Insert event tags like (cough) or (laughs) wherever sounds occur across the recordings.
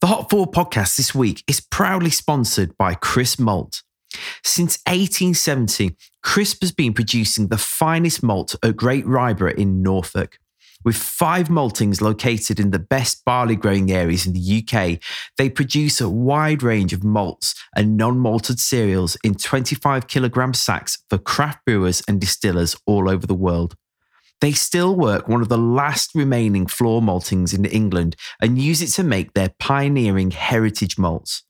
The Hop Forward podcast this week is proudly sponsored by Crisp Malt. Since 1870, Crisp has been producing the finest malt at Great Ryborough in Norfolk. With five maltings located in the best barley growing areas in the UK, they produce a wide range of malts and non malted cereals in 25 kilogram sacks for craft brewers and distillers all over the world. They still work one of the last remaining floor maltings in England and use it to make their pioneering heritage malts.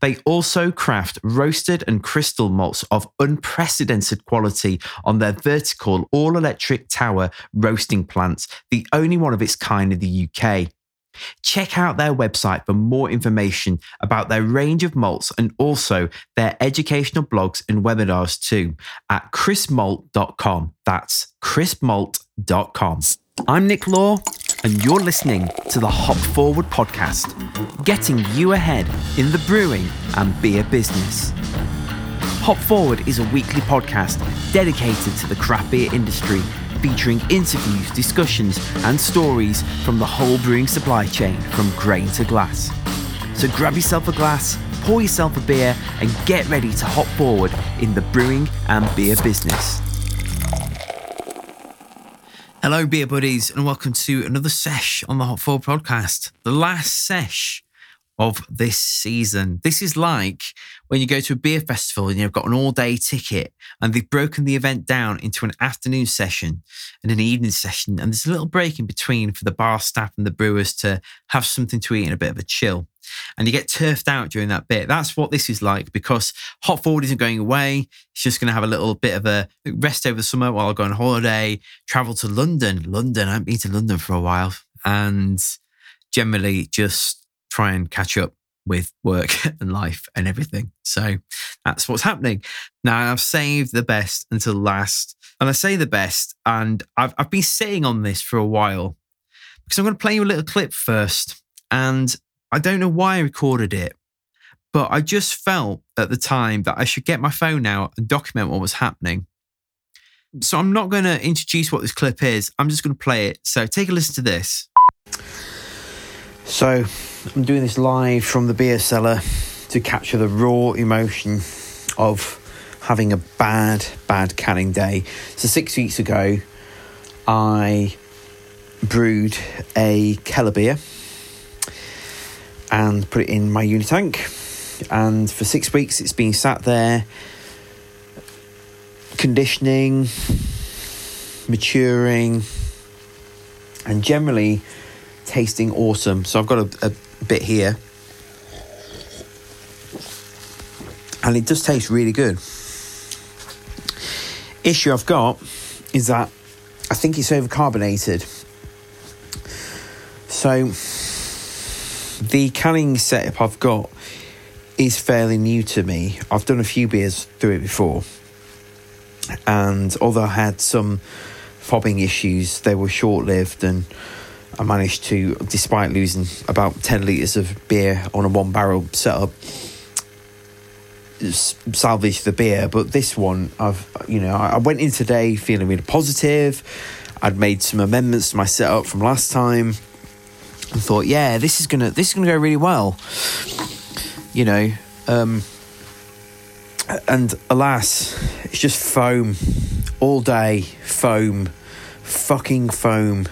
They also craft roasted and crystal malts of unprecedented quality on their vertical all electric tower roasting plants, the only one of its kind in the UK. Check out their website for more information about their range of malts and also their educational blogs and webinars too at crispmalt.com. That's crispmalt.com. I'm Nick Law, and you're listening to the Hop Forward podcast, getting you ahead in the brewing and beer business. Hop Forward is a weekly podcast dedicated to the craft beer industry, featuring interviews, discussions, and stories from the whole brewing supply chain from grain to glass. So grab yourself a glass, pour yourself a beer, and get ready to hop forward in the brewing and beer business. Hello, beer buddies, and welcome to another sesh on the Hop Forward podcast. The last sesh of this season. This is like when you go to a beer festival and you've got an all day ticket and they've broken the event down into an afternoon session and an evening session. And there's a little break in between for the bar staff and the brewers to have something to eat and a bit of a chill. And you get turfed out during that bit. That's what this is like because Hop Forward isn't going away. It's just going to have a little bit of a rest over the summer while I go on holiday, travel to London. London, I haven't been to London for a while. And generally just try and catch up with work (laughs) and life and everything. So that's what's happening. Now I've saved the best until last. And I say the best, and I've, I've been sitting on this for a while because I'm going to play you a little clip first. And I don't know why I recorded it, but I just felt at the time that I should get my phone out and document what was happening. So I'm not going to introduce what this clip is. I'm just going to play it. So take a listen to this. So I'm doing this live from the beer cellar to capture the raw emotion of having a bad, bad canning day. So, six weeks ago, I brewed a Keller beer and put it in my unitank. And for six weeks, it's been sat there, conditioning, maturing, and generally tasting awesome. So, I've got a, a bit here. And it does taste really good. Issue I've got is that I think it's overcarbonated. So the canning setup I've got is fairly new to me. I've done a few beers through it before. And although I had some fobbing issues, they were short lived and I managed to, despite losing about 10 litres of beer on a one barrel setup, salvage the beer. But this one, I've, you know, I went in today feeling really positive. I'd made some amendments to my setup from last time and thought, yeah, this is gonna, this is gonna go really well. You know, um, and alas, it's just foam all day, foam, fucking foam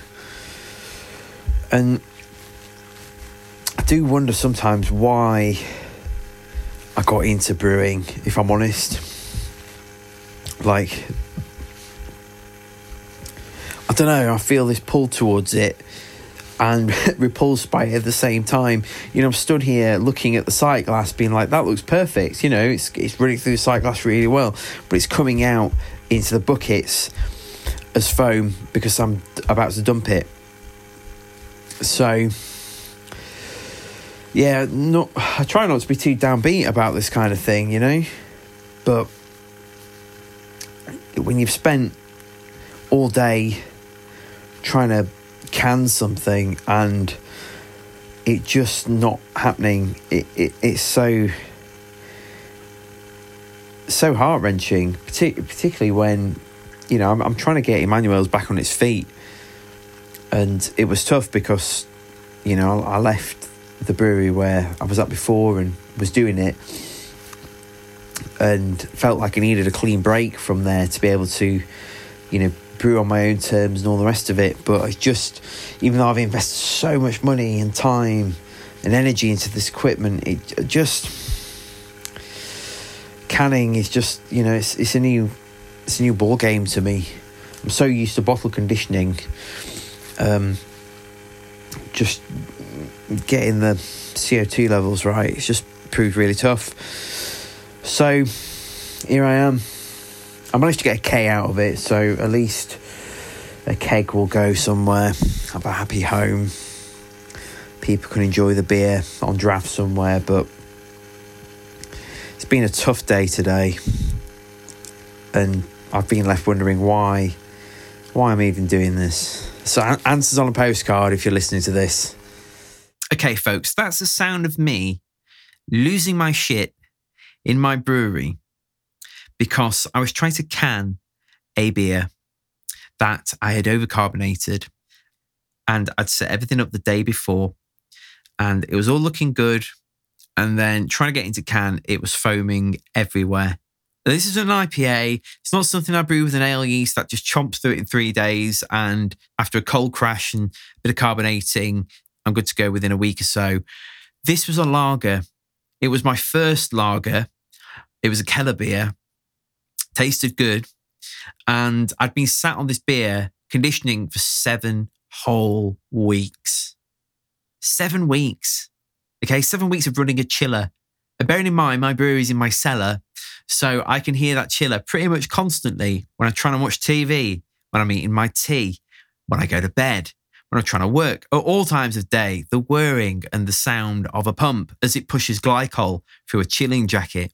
and I do wonder sometimes why I got into brewing, if I'm honest. Like, I don't know, I feel this pull towards it and (laughs) repulsed by it at the same time. You know, I'm stood here looking at the sight glass, being like, that looks perfect. You know, it's, it's running through the sight glass really well, but it's coming out into the buckets as foam because I'm about to dump it. So, yeah, not. I try not to be too downbeat about this kind of thing, you know, but when you've spent all day trying to can something and it just not happening, it, it it's so so heart wrenching, particularly when you know I'm, I'm trying to get Emmanuel's back on its feet and it was tough because you know I left the brewery where I was at before and was doing it, and felt like I needed a clean break from there to be able to, you know, brew on my own terms and all the rest of it. But I just, even though I've invested so much money and time and energy into this equipment, it just canning is just you know it's it's a new it's a new ball game to me. I'm so used to bottle conditioning. Um, just getting the CO2 levels right, it's just proved really tough. So here I am. I managed to get a K out of it, so at least a keg will go somewhere, have a happy home. People can enjoy the beer on draft somewhere, but it's been a tough day today, and I've been left wondering why, why I'm even doing this. So answers on a postcard if you're listening to this. Okay, folks, that's the sound of me losing my shit in my brewery because I was trying to can a beer that I had overcarbonated and I'd set everything up the day before and it was all looking good. And then trying to get into can, it was foaming everywhere. This is an IPA. It's not something I brew with an ale yeast that just chomps through it in three days. And after a cold crash and a bit of carbonating, I'm good to go within a week or so. This was a lager. It was my first lager. It was a Keller beer. Tasted good. And I'd been sat on this beer conditioning for seven whole weeks. Seven weeks. Okay, seven weeks of running a chiller. Bearing in mind, my brewery's in my cellar. So I can hear that chiller pretty much constantly when I'm trying to watch TV, when I'm eating my tea, when I go to bed, when I'm trying to work, at all times of day, the whirring and the sound of a pump as it pushes glycol through a chilling jacket.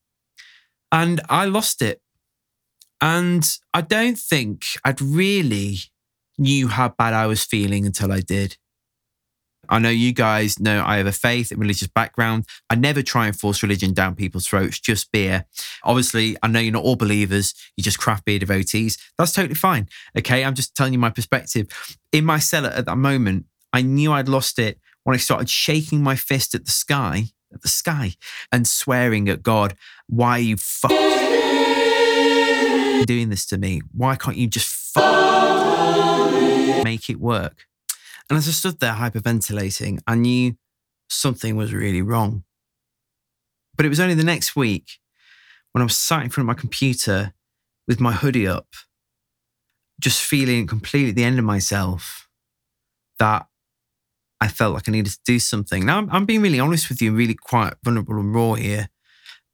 And I lost it and I don't think I'd really knew how bad I was feeling until I did. I know you guys know I have a faith and religious background. I never try and force religion down people's throats, just beer. Obviously, I know you're not all believers, you're just craft beer devotees. That's totally fine. Okay. I'm just telling you my perspective. In my cellar at that moment, I knew I'd lost it when I started shaking my fist at the sky, at the sky, and swearing at God, why are you fuck doing this to me? Why can't you just make it work? And as I stood there hyperventilating, I knew something was really wrong. But it was only the next week when I was sat in front of my computer with my hoodie up, just feeling completely at the end of myself, that I felt like I needed to do something. Now, I'm, I'm being really honest with you, and really quite vulnerable and raw here.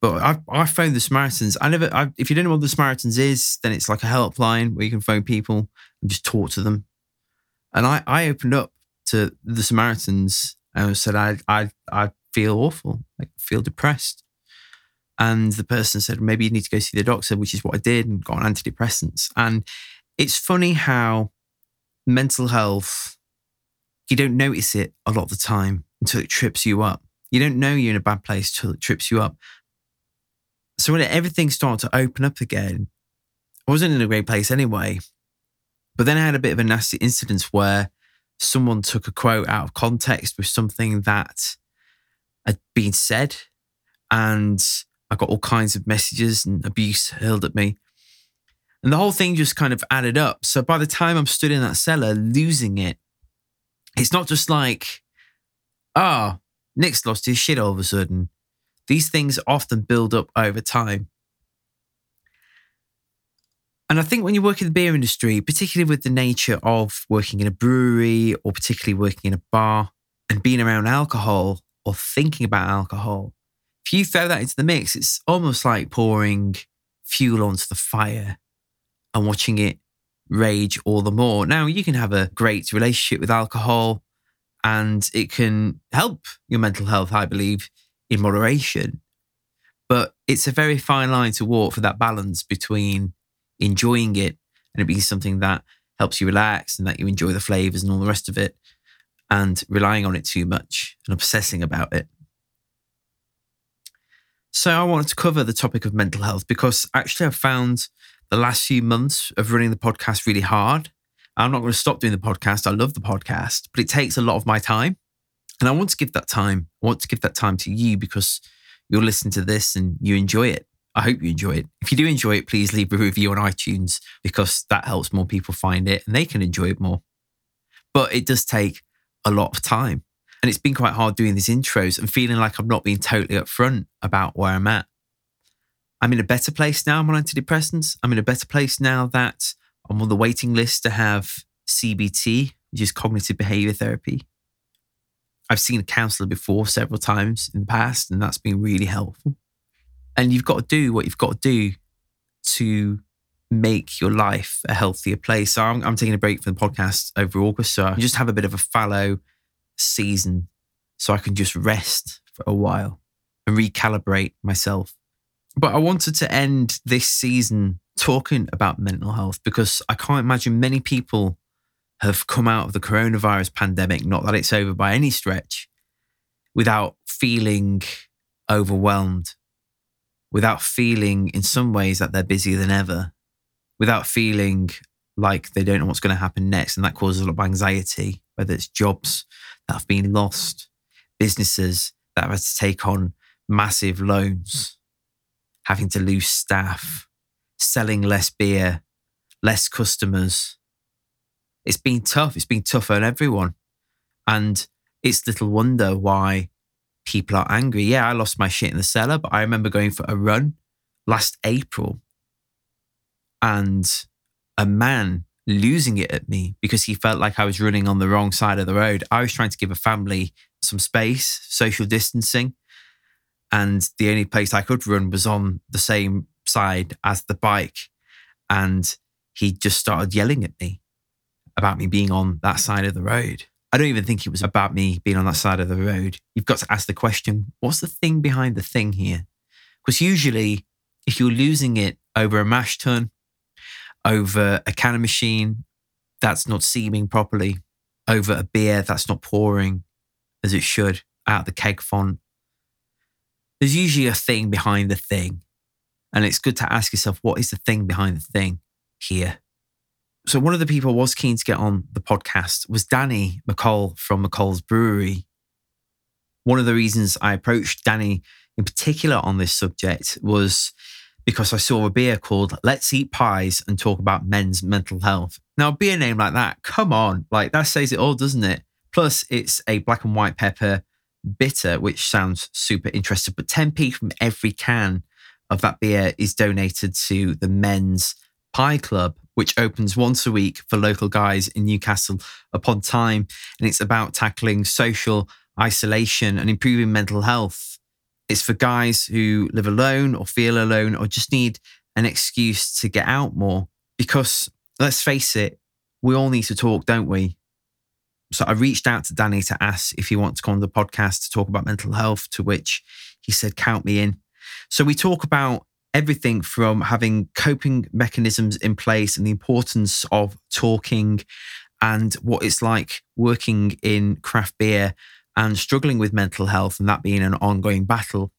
But I, I phoned the Samaritans. I never, I, if you don't know what the Samaritans is, then it's like a helpline where you can phone people and just talk to them. And I, I opened up to the Samaritans and said, I, I, I feel awful, I feel depressed. And the person said, maybe you need to go see the doctor, which is what I did and got on antidepressants. And it's funny how mental health, you don't notice it a lot of the time until it trips you up. You don't know you're in a bad place till it trips you up. So when everything started to open up again, I wasn't in a great place anyway. But then I had a bit of a nasty incident where someone took a quote out of context with something that had been said. And I got all kinds of messages and abuse hurled at me. And the whole thing just kind of added up. So by the time I'm stood in that cellar losing it, it's not just like, oh, Nick's lost his shit all of a sudden. These things often build up over time. And I think when you work in the beer industry, particularly with the nature of working in a brewery or particularly working in a bar and being around alcohol or thinking about alcohol, if you throw that into the mix, it's almost like pouring fuel onto the fire and watching it rage all the more. Now, you can have a great relationship with alcohol and it can help your mental health, I believe, in moderation. But it's a very fine line to walk for that balance between enjoying it and it being something that helps you relax and that you enjoy the flavors and all the rest of it and relying on it too much and obsessing about it. So, I wanted to cover the topic of mental health because actually I've found the last few months of running the podcast really hard. I'm not going to stop doing the podcast. I love the podcast, but it takes a lot of my time. And I want to give that time. I want to give that time to you because you'll listen to this and you enjoy it. I hope you enjoy it. If you do enjoy it, please leave a review on iTunes because that helps more people find it and they can enjoy it more. But it does take a lot of time. And it's been quite hard doing these intros and feeling like I'm not being totally upfront about where I'm at. I'm in a better place now. I'm on antidepressants. I'm in a better place now that I'm on the waiting list to have CBT, which is cognitive behavior therapy. I've seen a counselor before several times in the past, and that's been really helpful. And you've got to do what you've got to do to make your life a healthier place. So I'm, I'm taking a break from the podcast over August. So I just have a bit of a fallow season so I can just rest for a while and recalibrate myself. But I wanted to end this season talking about mental health because I can't imagine many people have come out of the coronavirus pandemic, not that it's over by any stretch, without feeling overwhelmed, without feeling in some ways that they're busier than ever, without feeling like they don't know what's going to happen next. And that causes a lot of anxiety, whether it's jobs that have been lost, businesses that have had to take on massive loans, having to lose staff, selling less beer, less customers. It's been tough. It's been tough on everyone. And it's little wonder why people are angry. Yeah, I lost my shit in the cellar, but I remember going for a run last April and a man losing it at me because he felt like I was running on the wrong side of the road. I was trying to give a family some space, social distancing. And the only place I could run was on the same side as the bike. And he just started yelling at me about me being on that side of the road. I don't even think it was about me being on that side of the road. You've got to ask the question what's the thing behind the thing here? Because usually, if you're losing it over a mash tun over a canning machine that's not seaming properly, over a beer that's not pouring as it should out the keg font. There's usually a thing behind the thing. And it's good to ask yourself, what is the thing behind the thing here? So, one of the people I was keen to get on the podcast was Danny McColl from McColl's Brewery. One of the reasons I approached Danny in particular on this subject was because I saw a beer called Let's Eat Pies and Talk About Men's Mental Health. Now, a beer name like that, come on, like that says it all, doesn't it? Plus, it's a black and white pepper bitter, which sounds super interesting. But 10p from every can of that beer is donated to the Men's Pie Club, which opens once a week for local guys in Newcastle upon Tyne. And it's about tackling social isolation and improving mental health it's for guys who live alone or feel alone or just need an excuse to get out more. Because let's face it, we all need to talk, don't we? So I reached out to Danny to ask if he wants to come on the podcast to talk about mental health, to which he said, Count me in. So we talk about everything from having coping mechanisms in place and the importance of talking and what it's like working in craft beer and struggling with mental health and that being an ongoing battle.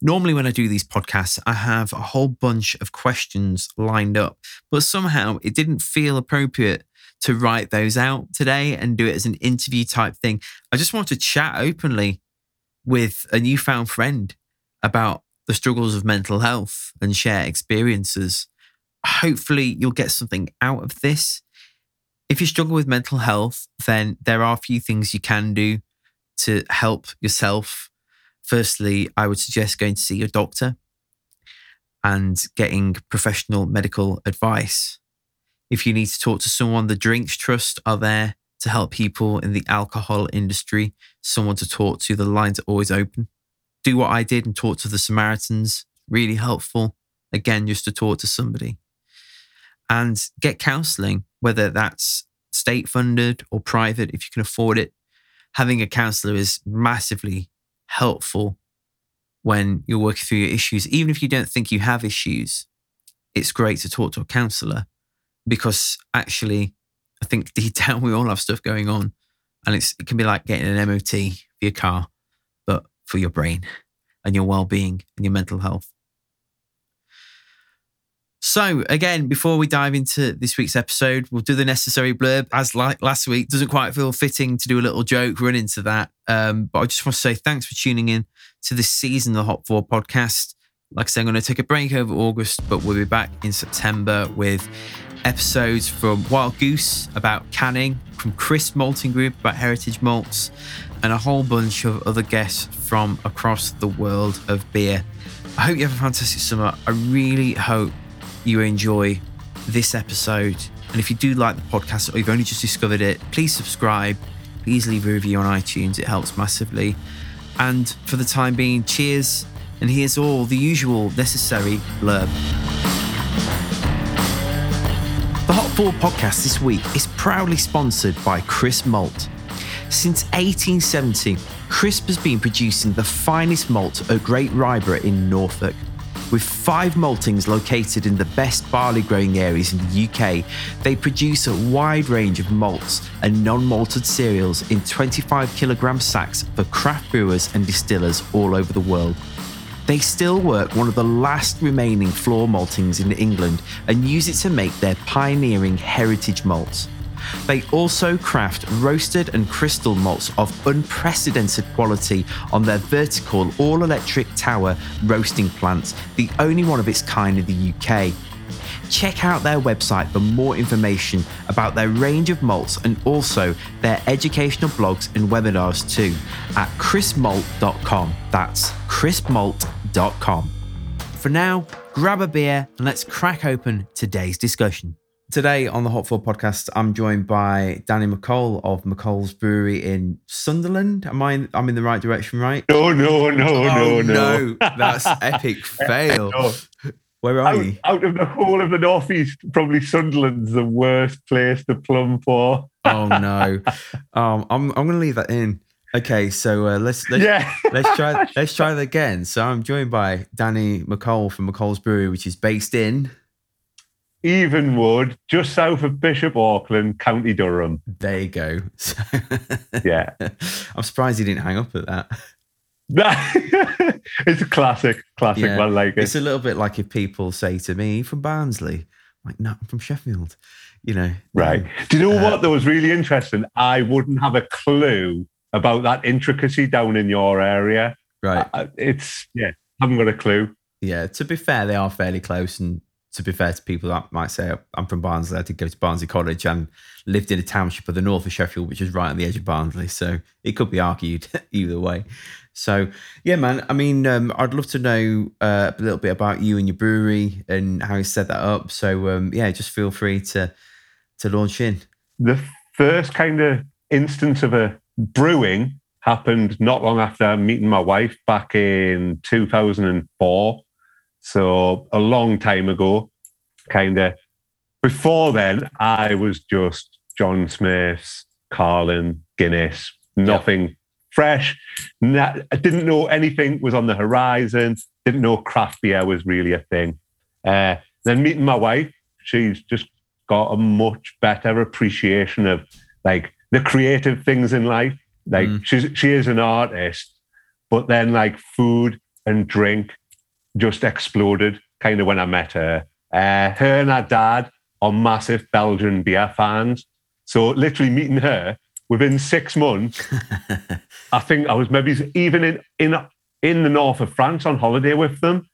Normally, when I do these podcasts, I have a whole bunch of questions lined up, but somehow it didn't feel appropriate to write those out today and do it as an interview type thing. I just want to chat openly with a newfound friend about the struggles of mental health and share experiences. Hopefully, you'll get something out of this. If you struggle with mental health, then there are a few things you can do to help yourself, firstly, I would suggest going to see your doctor and getting professional medical advice. If you need to talk to someone, the Drinks Trust are there to help people in the alcohol industry, someone to talk to. The lines are always open. Do what I did and talk to the Samaritans, really helpful. Again, just to talk to somebody. And get counseling, whether that's state funded or private, if you can afford it having a counselor is massively helpful when you're working through your issues. Even if you don't think you have issues, it's great to talk to a counselor because actually, I think (laughs) deep down we all have stuff going on. And it's, it can be like getting an MOT for your car, for your brain and your well being and your mental health. So, again, before we dive into this week's episode, we'll do the necessary blurb. As like last week, doesn't quite feel fitting to do a little joke, run into that. Um, but I just want to say thanks for tuning in to this season of the Hop Forward podcast. Like I said, I'm going to take a break over August, but we'll be back in September with episodes from Wild Goose about canning, from Crisp Malting Group about heritage malts, and a whole bunch of other guests from across the world of beer. I hope you have a fantastic summer. I really hope you enjoy this episode. And if you do like the podcast or you've only just discovered it, please subscribe. Please leave a review on iTunes, it helps massively. And for the time being, cheers. And here's all the usual necessary blurb. The Hop Forward podcast this week is proudly sponsored by Crisp Malt. Since 1870, Crisp has been producing the finest malt at Great Ryborough in Norfolk. With five maltings located in the best barley growing areas in the UK, they produce a wide range of malts and non malted cereals in 25 kilogram sacks for craft brewers and distillers all over the world. They still work one of the last remaining floor maltings in England and use it to make their pioneering heritage malts. They also craft roasted and crystal malts of unprecedented quality on their vertical all electric tower roasting plants, the only one of its kind in the UK. Check out their website for more information about their range of malts and also their educational blogs and webinars too at crispmalt.com. That's crispmalt.com. For now, grab a beer and let's crack open today's discussion. Today on the Hop Forward podcast, I'm joined by Danny McColl of McColl's Brewery in Sunderland. Am I? I'm in the right direction, right? No, no, no, oh, no, no. (laughs) That's epic (laughs) fail. No. Where are out, you? Out of the whole of the northeast, probably Sunderland's the worst place to plumb for. oh no, um, I'm I'm going to leave that in. Okay, so uh, let's let's, yeah. let's try (laughs) let's try that again. So I'm joined by Danny McColl from McColl's Brewery, which is based in Evenwood, just south of Bishop Auckland, County Durham. There you go. (laughs) yeah. I'm surprised you didn't hang up at that. (laughs) it's a classic, classic yeah. one. Like it. It's a little bit like if people say to me from Barnsley, like, no, I'm from Sheffield. You know. Right. Do you know uh, what? That was really interesting. I wouldn't have a clue about that intricacy down in your area. Right. it's yeah, I haven't got a clue. Yeah. To be fair, they are fairly close, and to be fair to people that might say I'm from Barnsley, I did go to Barnsley College and lived in a township of the north of Sheffield, which is right on the edge of Barnsley. So it could be argued (laughs) either way. So yeah, man. I mean, um, I'd love to know uh, a little bit about you and your brewery and how you set that up. So um, yeah, just feel free to to launch in. The first kind of instance of a brewing happened not long after meeting my wife back in 2004 so a long time ago, kind of. Before then, I was just John Smith's, Carling, Guinness, nothing fresh. I didn't know anything was on the horizon. Didn't know craft beer was really a thing. Uh, then meeting my wife, she's just got a much better appreciation of like the creative things in life. Like mm. she's she is an artist, but then like food and drink just exploded kind of when I met her. Uh, her and her dad are massive Belgian beer fans. So literally meeting her within six months, (laughs) I think I was maybe even in in in the north of France on holiday with them,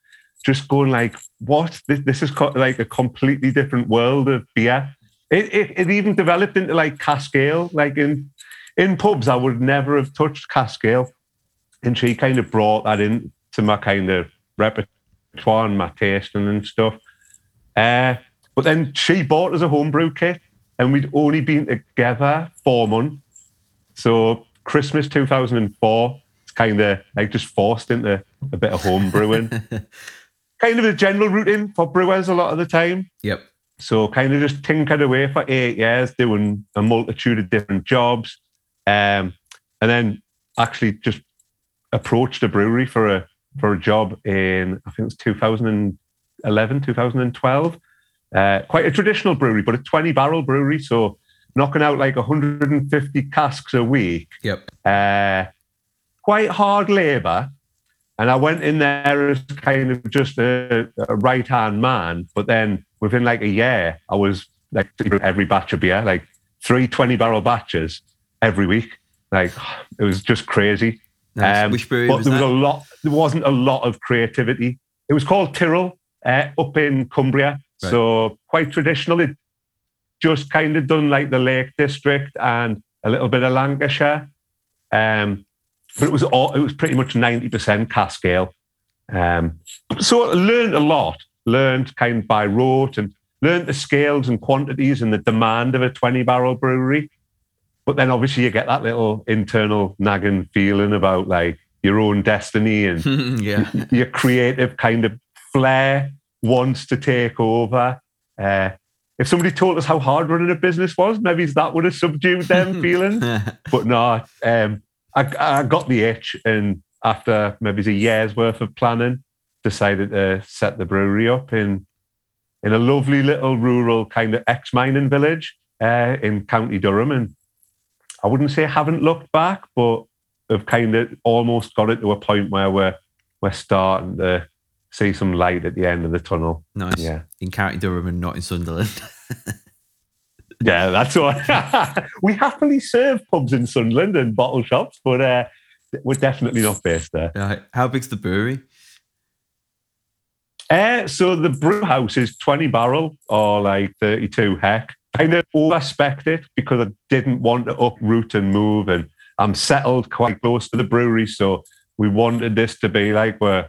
just going like, "What? This, this is co- like a completely different world of beer." It, it, it even developed into like cask ale. Like in in pubs, I would never have touched cask ale, and she kind of brought that in to my kind of repertoire and my tasting and stuff. Uh, but then she bought us a homebrew kit, and we'd only been together four months. So Christmas 2004, it's kind of like just forced into a bit of home brewing. (laughs) kind of a general routine for brewers a lot of the time. Yep. So kind of just tinkered away for eight years, doing a multitude of different jobs. Um, and then actually just approached a brewery for a for a job in, I think it was 2011, 2012. Uh, quite a traditional brewery, but a 20 barrel brewery. So knocking out like 150 casks a week. Yep. Uh, quite hard labor, And I went in there as kind of just a, a right hand man. But then within like a year, I was like every batch of beer, like three 20 barrel batches every week. Like (sighs) it was just crazy. Nice. Um, Which brewery but was there that? was a lot. There wasn't a lot of creativity. It was called Tirril uh, up in Cumbria, right. so quite traditional. It just kind of done like the Lake District and a little bit of Lancashire. Um, but it was all it was pretty much 90% cask ale. Um, so I learned a lot, learned kind of by rote and learned the scales and quantities and the demand of a 20 barrel brewery. But then obviously you get that little internal nagging feeling about like your own destiny and (laughs) yeah. your creative kind of flair wants to take over. Uh, if somebody told us how hard running a business was, maybe that would have subdued them (laughs) feelings. but no, um, I, I got the itch, and after maybe a year's worth of planning, decided to set the brewery up in in a lovely little rural kind of ex mining village uh, in County Durham. And I wouldn't say I haven't looked back, but have kind of almost got it to a point where we're we're starting to see some light at the end of the tunnel. Nice. Yeah. In County Durham and not in Sunderland. (laughs) yeah, that's what (laughs) we happily serve pubs in Sunderland and bottle shops, but uh, we're definitely not based there. Right. How big's the brewery? Uh, so the brew house is 20 barrel or like 32 heck. Kind of overspec it because I didn't want to uproot and move and I'm settled quite close to the brewery. So we wanted this to be like we're,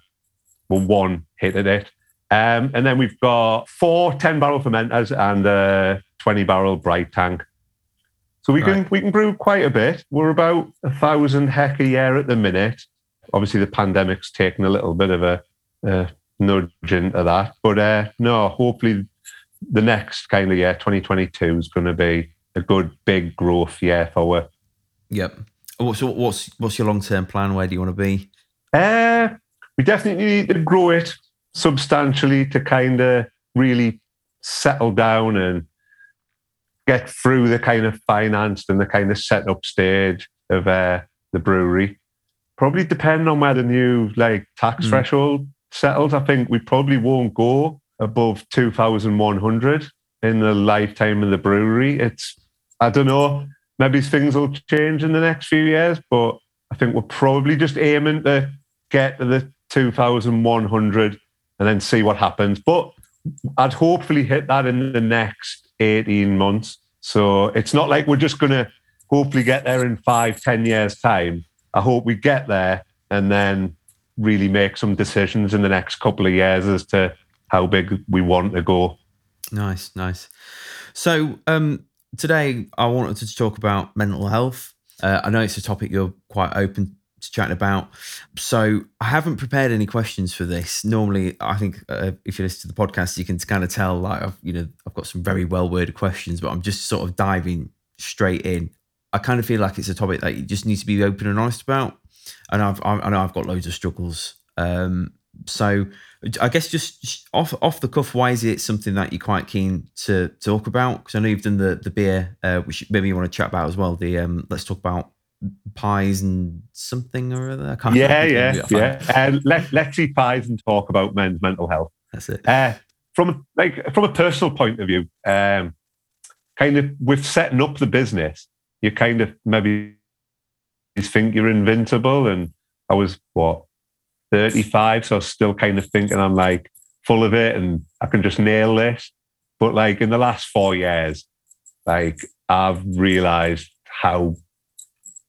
we're one hit at it. Um, and then we've got four 10 barrel fermenters and a 20 barrel bright tank. So we right. can we can brew quite a bit. We're about a thousand heck a year at the minute. Obviously, the pandemic's taken a little bit of a, a nudge into that. But uh, no, hopefully the next kind of year, 2022, is going to be a good big growth year for us. Yep. So what's what's your long term plan? Where do you want to be? Uh, we definitely need to grow it substantially to kind of really settle down and get through the kind of financed and the kind of set up stage of uh, the brewery. Probably depending on where the new like tax mm. threshold settles, I think we probably won't go above 2,100 in the lifetime of the brewery. It's, I don't know, maybe things will change in the next few years, but I think we're probably just aiming to get to the 2,100 and then see what happens. But I'd hopefully hit that in the next 18 months. So it's not like we're just going to hopefully get there in five, ten years' time. I hope we get there and then really make some decisions in the next couple of years as to how big we want to go. Nice, nice. So um, today I wanted to talk about mental health. Uh, I know it's a topic you're quite open to chatting about. So I haven't prepared any questions for this. Normally, I think uh, if you listen to the podcast, you can kind of tell like I've, you know I've got some very well worded questions, but I'm just sort of diving straight in. I kind of feel like it's a topic that you just need to be open and honest about and I've I know I've got loads of struggles. Um, so I guess just off off the cuff, why is it something that you're quite keen to talk about? Because I know you've done the the beer, uh, which maybe you want to chat about as well. The um, let's talk about pies and something or other. I can't yeah, yeah, yeah. Uh, let let's eat pies and talk about men's mental health. That's it. Uh, from like from a personal point of view, um, kind of with setting up the business, you kind of maybe think you're invincible. And I was what 35, so I still kind of thinking I'm like full of it and I can just nail this. But like in the last four years, like I've realized how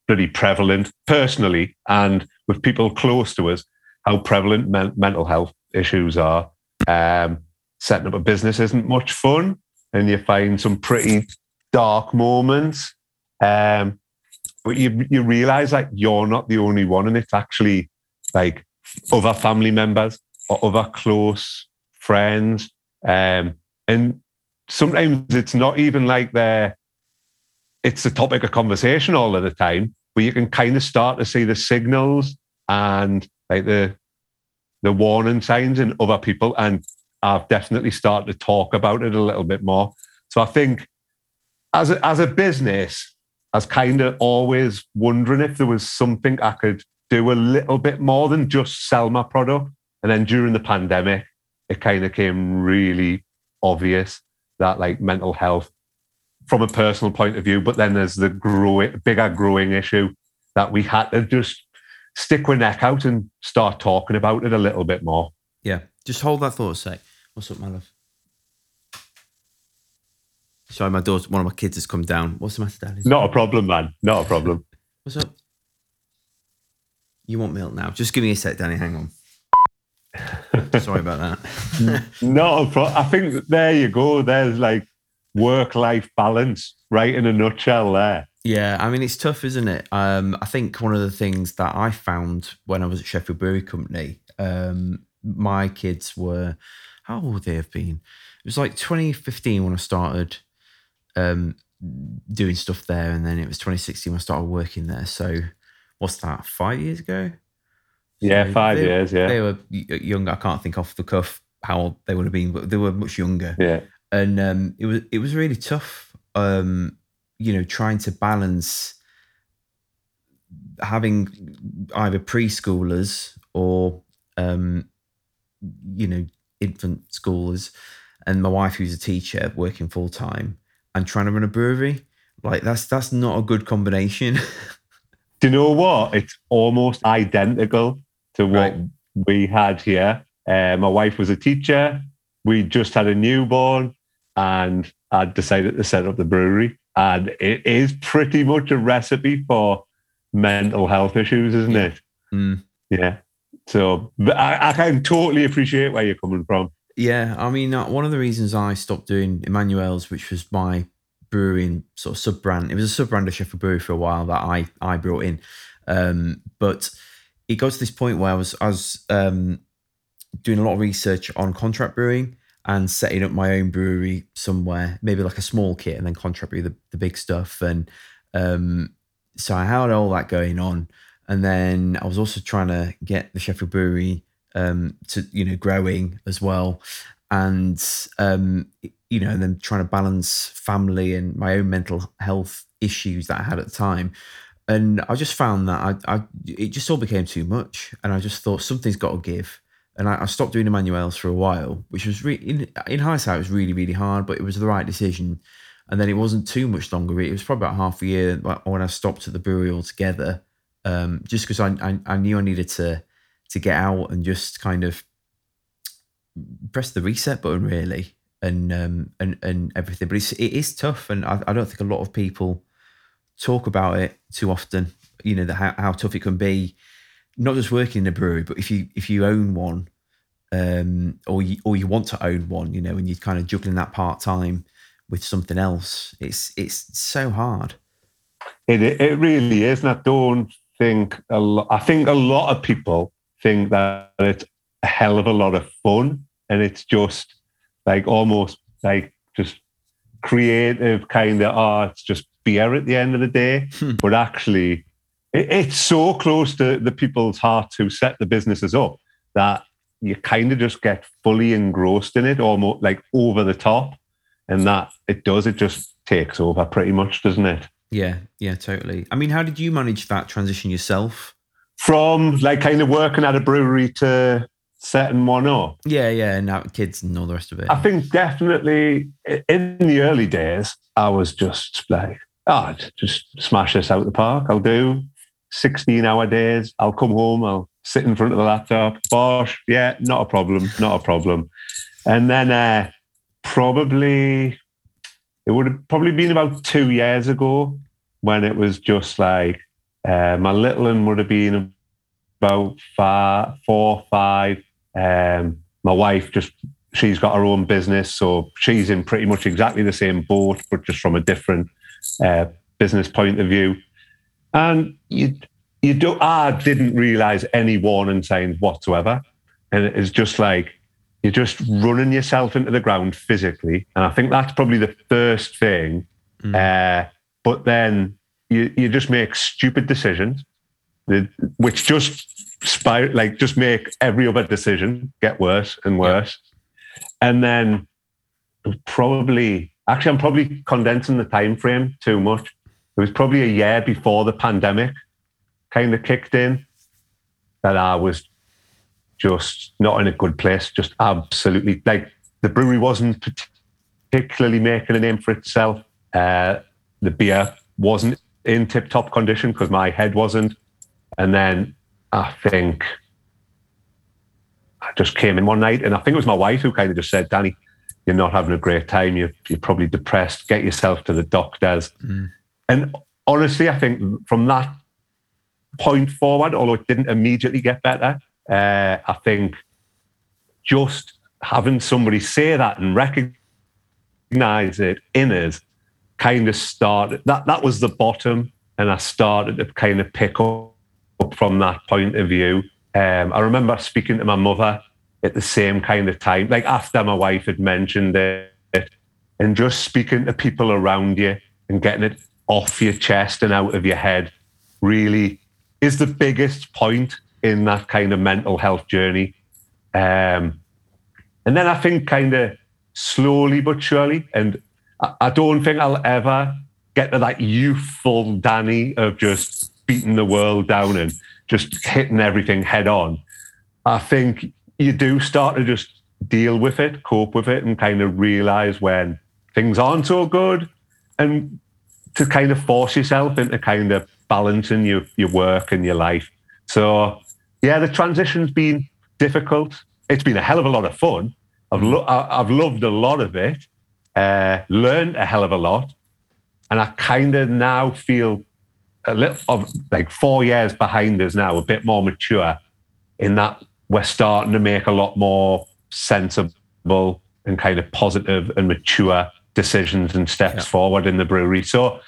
pretty prevalent personally and with people close to us, how prevalent men- mental health issues are. Um, setting up a business isn't much fun, and you find some pretty dark moments. Um, but you you realize like you're not the only one, and it's actually like other family members or other close friends, um, and sometimes it's not even like they're it's a topic of conversation all of the time, but you can kind of start to see the signals and like the the warning signs in other people, and I've definitely started to talk about it a little bit more. So I think as a, as a business, I was kind of always wondering if there was something I could do a little bit more than just sell my product. And then during the pandemic, it kind of came really obvious that like mental health from a personal point of view, but then there's the growing, bigger growing issue that we had to just stick our neck out and start talking about it a little bit more. Yeah. Just hold that thought a sec. What's up, my love? Sorry, my daughter, one of my kids has come down. What's the matter, Daddy? Not a problem, man. Not a problem. (laughs) What's up? You want milk now? Just give me a sec, Danny. Hang on. (laughs) Sorry about that. Not a problem. I think there you go. There's like work life balance right in a nutshell there. Yeah, I mean it's tough, isn't it? Um, I think one of the things that I found when I was at Sheffield Brewery Company, um, my kids were how old would they have been? It was like 2015 when I started um, doing stuff there, and then it was 2016 when I started working there. So what's that? Five years ago? Yeah, So five they- years. Yeah, They were y- younger. I can't think off the cuff how old they would have been, but they were much younger yeah, and um, it was it was really tough. Um, you know, trying to balance having either preschoolers or um, you know infant schoolers, and my wife who's a teacher working full time, and trying to run a brewery. Like that's that's not a good combination. (laughs) Do you know what? It's almost identical to what Right. we had here. Uh, my wife was a teacher. We just had a newborn, and I decided to set up the brewery. And it is pretty much a recipe for mental health issues, isn't it? Mm. Yeah. So I, I can totally appreciate where you're coming from. Yeah, I mean, uh, one of the reasons I stopped doing Emmanuel's, which was my brewery and sort of sub brand, it was a sub brand of Sheffield Brewery for a while that I I brought in, um, but it got to this point where I was I was um, doing a lot of research on contract brewing and setting up my own brewery somewhere, maybe like a small kit, and then contract brew the, the big stuff. And um, so I had all that going on, and then I was also trying to get the Sheffield Brewery um, to you know growing as well, and um, you know, and then trying to balance family and my own mental health issues that I had at the time. And I just found that I, I it just all became too much, and I just thought something's got to give. And I, I stopped doing Emmanuel's for a while, which was re- in in hindsight it was really really hard, but it was the right decision. And then it wasn't too much longer. It was probably about half a year when I stopped at the brewery altogether, um, just because I, I I knew I needed to to get out and just kind of press the reset button really and um and and everything. But it's it is tough and I, I don't think a lot of people talk about it too often you know the, how, how tough it can be. Not just working in a brewery but if you if you own one um or you or you want to own one you know and you're kind of juggling that part-time with something else it's it's so hard. It it really is, and I don't think a lot. I think a lot of people think that it's a hell of a lot of fun, and it's just like almost like just creative kind of. It's just beer at the end of the day, Hmm. but actually, it, it's so close to the people's hearts who set the businesses up that you kind of just get fully engrossed in it, almost like over the top, and that it does. It just takes over pretty much, doesn't it? yeah yeah totally i mean how did you manage that transition yourself from like kind of working at a brewery to setting one up. yeah yeah and now kids and all the rest of it I think definitely in the early days, I was just like, oh, just smash this out the park. I'll do 16 hour days. I'll come home. I'll sit in front of the laptop. Bosh. Yeah, not a problem. Not a problem. And then uh, probably, it would have probably been about two years ago when it was just like, uh, my little one would have been about five, four, five. Um, my wife just she's got her own business, so she's in pretty much exactly the same boat, but just from a different uh, business point of view. And you, you do. I didn't realize any warning signs whatsoever, and it's just like you're just running yourself into the ground physically. And I think that's probably the first thing. Mm. Uh, but then you you just make stupid decisions, which just spir- like just make every other decision get worse and worse. And then probably actually I'm probably condensing the time frame too much. It was probably a year before the pandemic kind of kicked in. that I was just not in a good place. Just absolutely like the brewery wasn't particularly making a name for itself. Uh, the beer wasn't in tip top condition because my head wasn't. And then I think I just came in one night and I think it was my wife who kind of just said, Danny, you're not having a great time. You're, you're probably depressed. Get yourself to the doctors. Mm. And honestly, I think from that point forward, although it didn't immediately get better, uh, I think just having somebody say that and recognize it in us kind of started that that was the bottom and I started to kind of pick up from that point of view. Um, I remember speaking to my mother at the same kind of time, like after my wife had mentioned it, and just speaking to people around you and getting it off your chest and out of your head really is the biggest point in that kind of mental health journey. Um, and then I think kind of slowly but surely, and I, I don't think I'll ever get to that youthful Danny of just beating the world down and just hitting everything head on. I think you do start to just deal with it, cope with it, and kind of realize when things aren't so good and to kind of force yourself into kind of balancing your, your work and your life. So, yeah, the transition's been difficult. It's been a hell of a lot of fun. I've, lo- I've loved a lot of it, uh, learned a hell of a lot. And I kind of now feel a little of like four years behind us now, a bit more mature in that we're starting to make a lot more sensible and kind of positive and mature decisions and steps yeah. forward in the brewery. So,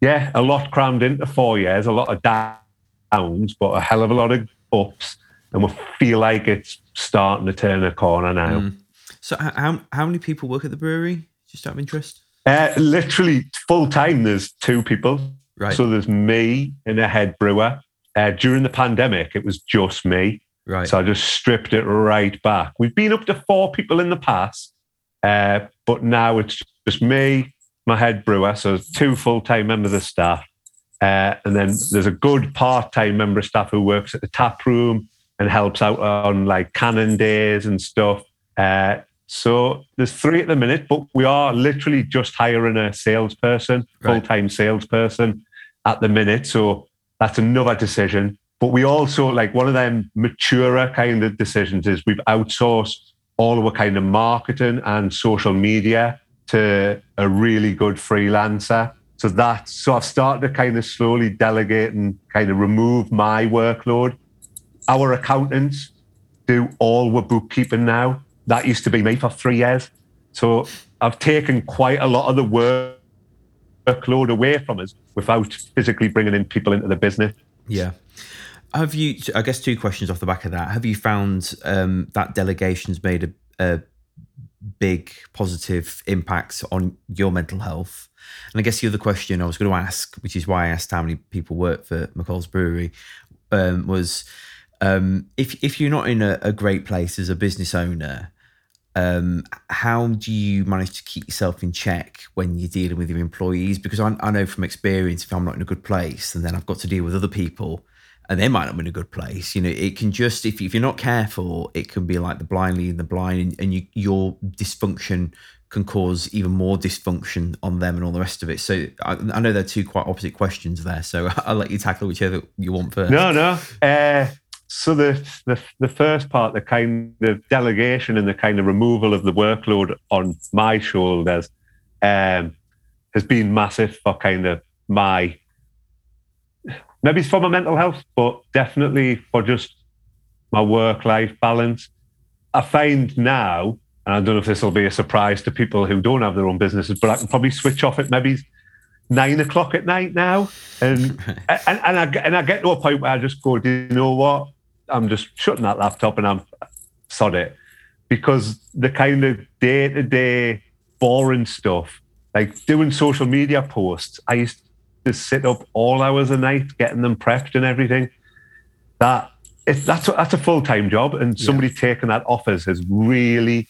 yeah, a lot crammed into four years, a lot of downs, but a hell of a lot of ups. And we feel like it's starting to turn a corner now. Mm. So, how, how many people work at the brewery? Just out of interest? Uh, literally full time, there's two people. Right. So there's me and a head brewer. Uh, during the pandemic, it was just me. Right. So I just stripped it right back. We've been up to four people in the past, uh, but now it's just me, my head brewer, so two full time members of staff. Uh, and then there's a good part time member of staff who works at the tap room and helps out on like cannon days and stuff. Uh, so there's three at the minute, but we are literally just hiring a salesperson, right. full time salesperson at the minute. So that's another decision. But we also like one of them maturer kind of decisions is we've outsourced all of our kind of marketing and social media to a really good freelancer. So that's so I've started to kind of slowly delegate and kind of remove my workload. Our accountants do all the bookkeeping now. That used to be me for three years. So I've taken quite a lot of the work workload away from us without physically bringing in people into the business. Yeah. Have you? I guess two questions off the back of that. Have you found um, that delegation's made a, a big positive impact on your mental health? And I guess the other question I was going to ask, which is why I asked how many people work for McColl's Brewery, um, was um, if if you're not in a, a, great place as a business owner, um, how do you manage to keep yourself in check when you're dealing with your employees? Because I, I know from experience, if I'm not in a good place, and then I've got to deal with other people and they might not be in a good place. You know, it can just if, if you're not careful, it can be like the blind leading the blind, and, and you, your dysfunction can cause even more dysfunction on them and all the rest of it. So I, I know they're two quite opposite questions there. So (laughs) I'll let you tackle whichever you want first. No, no. Uh, so the, the the first part, the kind of delegation and the kind of removal of the workload on my shoulders, um, has been massive for kind of my maybe it's for my mental health, but definitely for just my work life balance. I find now, and I don't know if this will be a surprise to people who don't have their own businesses, but I can probably switch off at maybe nine o'clock at night now. And, (laughs) and, and, I, and I get to a point where I just go, do you know what? I'm just shutting that laptop and I'm sod it. Because the kind of day to day boring stuff, like doing social media posts, I used to sit up all hours a night getting them prepped and everything. That that's a, that's a full time job, and somebody yeah. taking that offers has really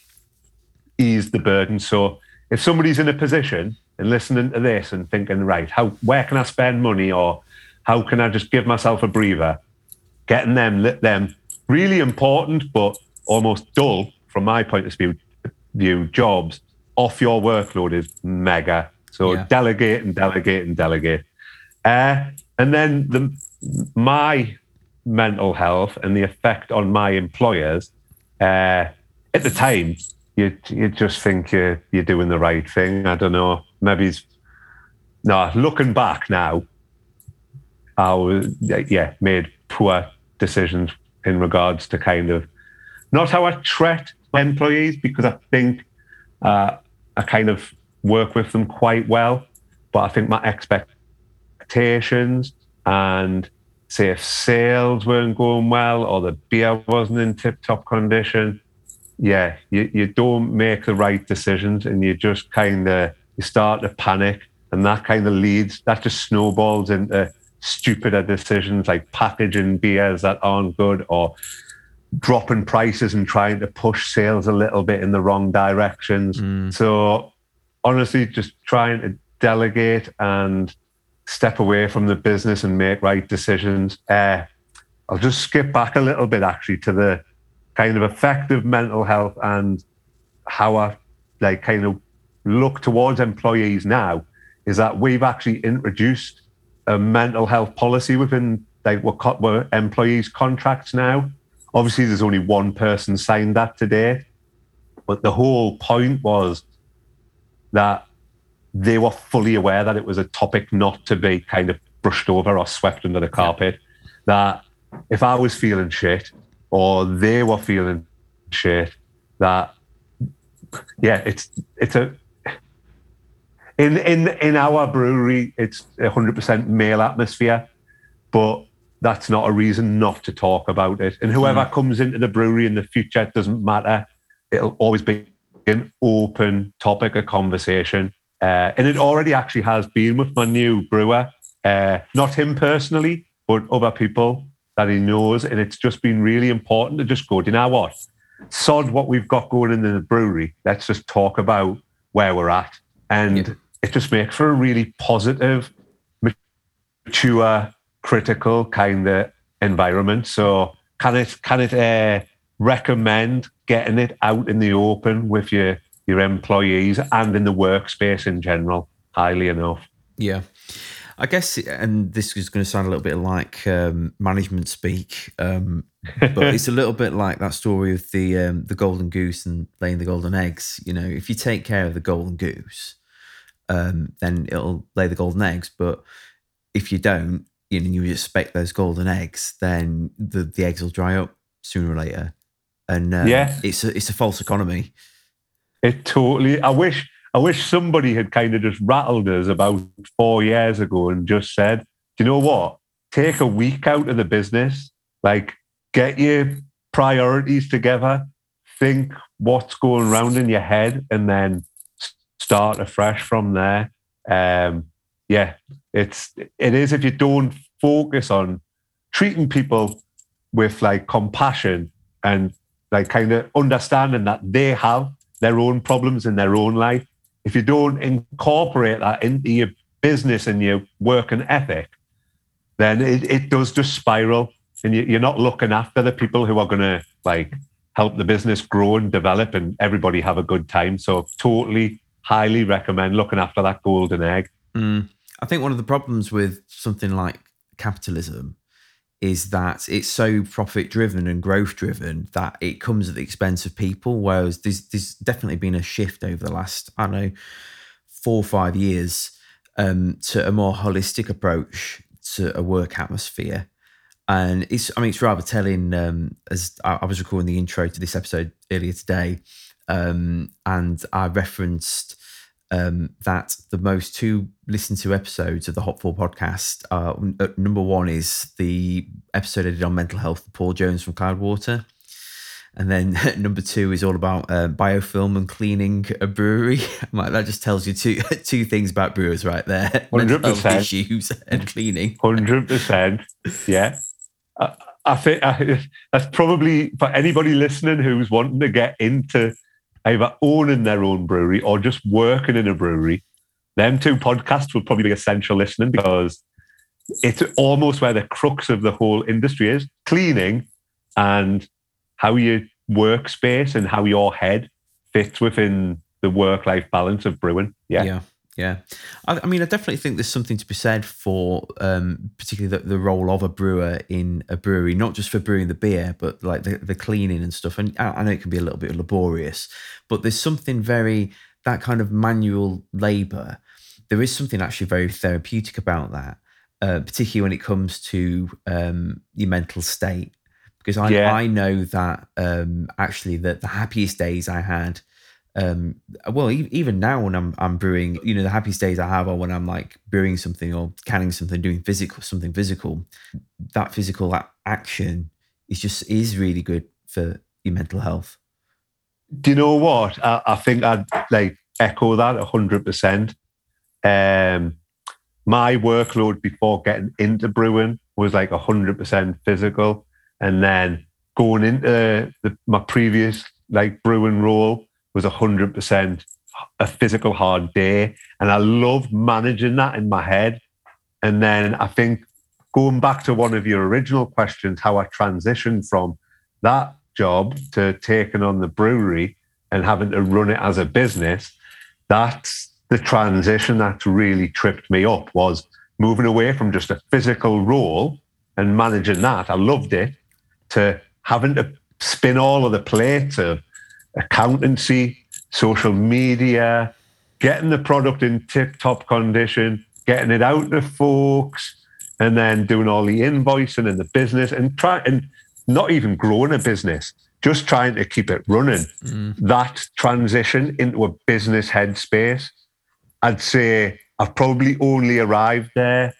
eased the burden. So if somebody's in a position and listening to this and thinking, right, how where can I spend money or how can I just give myself a breather? Getting them them really important but almost dull from my point of view, view jobs off your workload is mega. So yeah. delegate and delegate and delegate. Uh, and then the my mental health and the effect on my employers. Uh, at the time, you you just think you're you're doing the right thing. I don't know. Maybe it's no. Looking back now, I was yeah made poor decisions in regards to kind of not how I treat my employees because I think uh, I kind of work with them quite well, but I think my expectations and say if sales weren't going well or the beer wasn't in tip top condition, yeah, you, you don't make the right decisions and you just kind of you start to panic and that kind of leads that just snowballs into stupider decisions like packaging beers that aren't good or dropping prices and trying to push sales a little bit in the wrong directions. Mm. So honestly, just trying to delegate and step away from the business and make right decisions. Uh, I'll just skip back a little bit actually to the kind of effective mental health and how I like kind of look towards employees now is that we've actually introduced a mental health policy within like what, what employees contracts now. Obviously, there's only one person signed that today, but the whole point was that they were fully aware that it was a topic not to be kind of brushed over or swept under the carpet. That if I was feeling shit or they were feeling shit, that yeah, it's it's a in in in our brewery, it's hundred percent male atmosphere, but that's not a reason not to talk about it. And whoever mm. comes into the brewery in the future, it doesn't matter. It'll always be an open topic of conversation. Uh, and it already actually has been with my new brewer, uh, not him personally, but other people that he knows. And it's just been really important to just go, do you know what? Sod what we've got going in the brewery. Let's just talk about where we're at. And yeah. It just makes for a really positive, mature, critical kind of environment. So can it can it uh, recommend getting it out in the open with your your employees and in the workspace in general highly enough. Yeah. I guess, and this is going to sound a little bit like um, management speak, um, but (laughs) it's a little bit like that story of the um, the golden goose and laying the golden eggs. You know, if you take care of the golden goose, um, then it'll lay the golden eggs. But if you don't, you know, you expect those golden eggs, then the, the eggs will dry up sooner or later. And uh, yeah, it's a it's a false economy. It totally. I wish. I wish somebody had kind of just rattled us about four years ago and just said, "Do you know what? Take a week out of the business. Like, get your priorities together. Think what's going around in your head, and then start afresh from there." Um, yeah, it's it is if you don't focus on treating people with like compassion and like kind of understanding that they have their own problems in their own life. If you don't incorporate that into your business and your work and ethic, then it, it does just spiral and you, you're not looking after the people who are going to like help the business grow and develop and everybody have a good time. So totally highly recommend looking after that golden egg. Mm. I think one of the problems with something like capitalism is that it's so profit driven and growth driven that it comes at the expense of people. Whereas there's, there's definitely been a shift over the last, I don't know, four or five years um, to a more holistic approach to a work atmosphere. And it's, I mean, it's rather telling. Um, as I, I was recording the intro to this episode earlier today, um, and I referenced um, that the most two listened to episodes of the Hop Forward podcast, uh, number one is the episode I did on mental health, Paul Jones from Cloudwater. And then (laughs) number two is all about uh, biofilm and cleaning a brewery. (laughs) that just tells you two (laughs) two things about brewers right there: hundred percent issues and cleaning. Hundred percent, yeah. I, I think I, that's probably for anybody listening who's wanting to get into either owning their own brewery or just working in a brewery, them two podcasts would probably be essential listening because it's almost where the crux of the whole industry is cleaning and how your workspace and how your head fits within the work life balance of brewing. Yeah. Yeah. Yeah, I, I, mean, I definitely think there's something to be said for, um, particularly the, the, role of a brewer in a brewery, not just for brewing the beer, but like the, the cleaning and stuff. And I, I know it can be a little bit laborious, but there's something very that kind of manual labor. There is something actually very therapeutic about that, uh, particularly when it comes to um, your mental state. Because I, yeah. I know that um, actually that the happiest days I had um, well, even now when I'm I'm brewing, you know, the happiest days I have are when I'm like brewing something or canning something, doing physical something physical. That physical action is just is really good for your mental health. Do you know what? I, I think I'd like echo that hundred percent. Um, my workload before getting into brewing was like hundred percent physical, and then going into the, my previous like brewing role was 100% a physical hard day. And I love managing that in my head. And then I think going back to one of your original questions, how I transitioned from that job to taking on the brewery and having to run it as a business, that's the transition that really tripped me up was moving away from just a physical role and managing that. I loved it to having to spin all of the plates of accountancy, social media, getting the product in tip top condition, getting it out to folks, and then doing all the invoicing and the business and try and not even growing a business, just trying to keep it running. Mm. That transition into a business headspace, I'd say I've probably only arrived there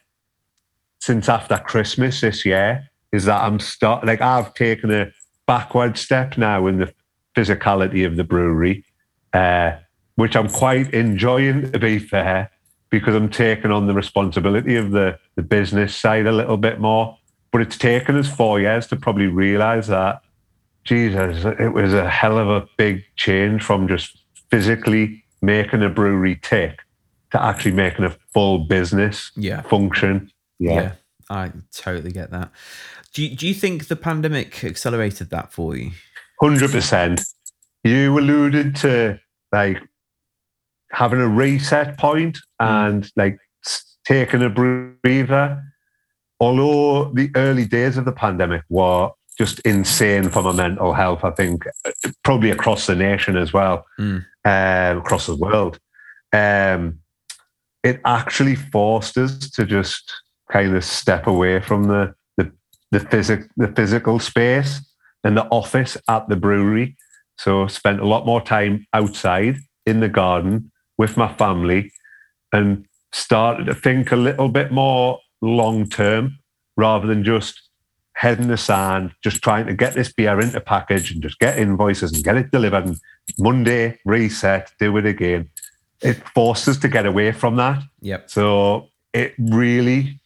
since after Christmas this year. Is that I'm start like I've taken a backward step now in the physicality of the brewery, uh, which I'm quite enjoying, to be fair, because I'm taking on the responsibility of the, the business side a little bit more. But it's taken us four years to probably realize that, Jesus, it was a hell of a big change from just physically making a brewery tick to actually making a full business yeah. function. Yeah. yeah. I totally get that. Do you, do you think the pandemic accelerated that for you? Hundred percent. You alluded to like having a reset point and like taking a breather. Although the early days of the pandemic were just insane for my mental health, I think probably across the nation as well, mm. um, across the world. Um, it actually forced us to just kind of step away from the the the, physic, the physical space in the office at the brewery. So spent a lot more time outside in the garden with my family and started to think a little bit more long term rather than just head in the sand, just trying to get this beer into package and just get invoices and get it delivered. And Monday, reset, do it again. It forced us to get away from that. Yep. So it really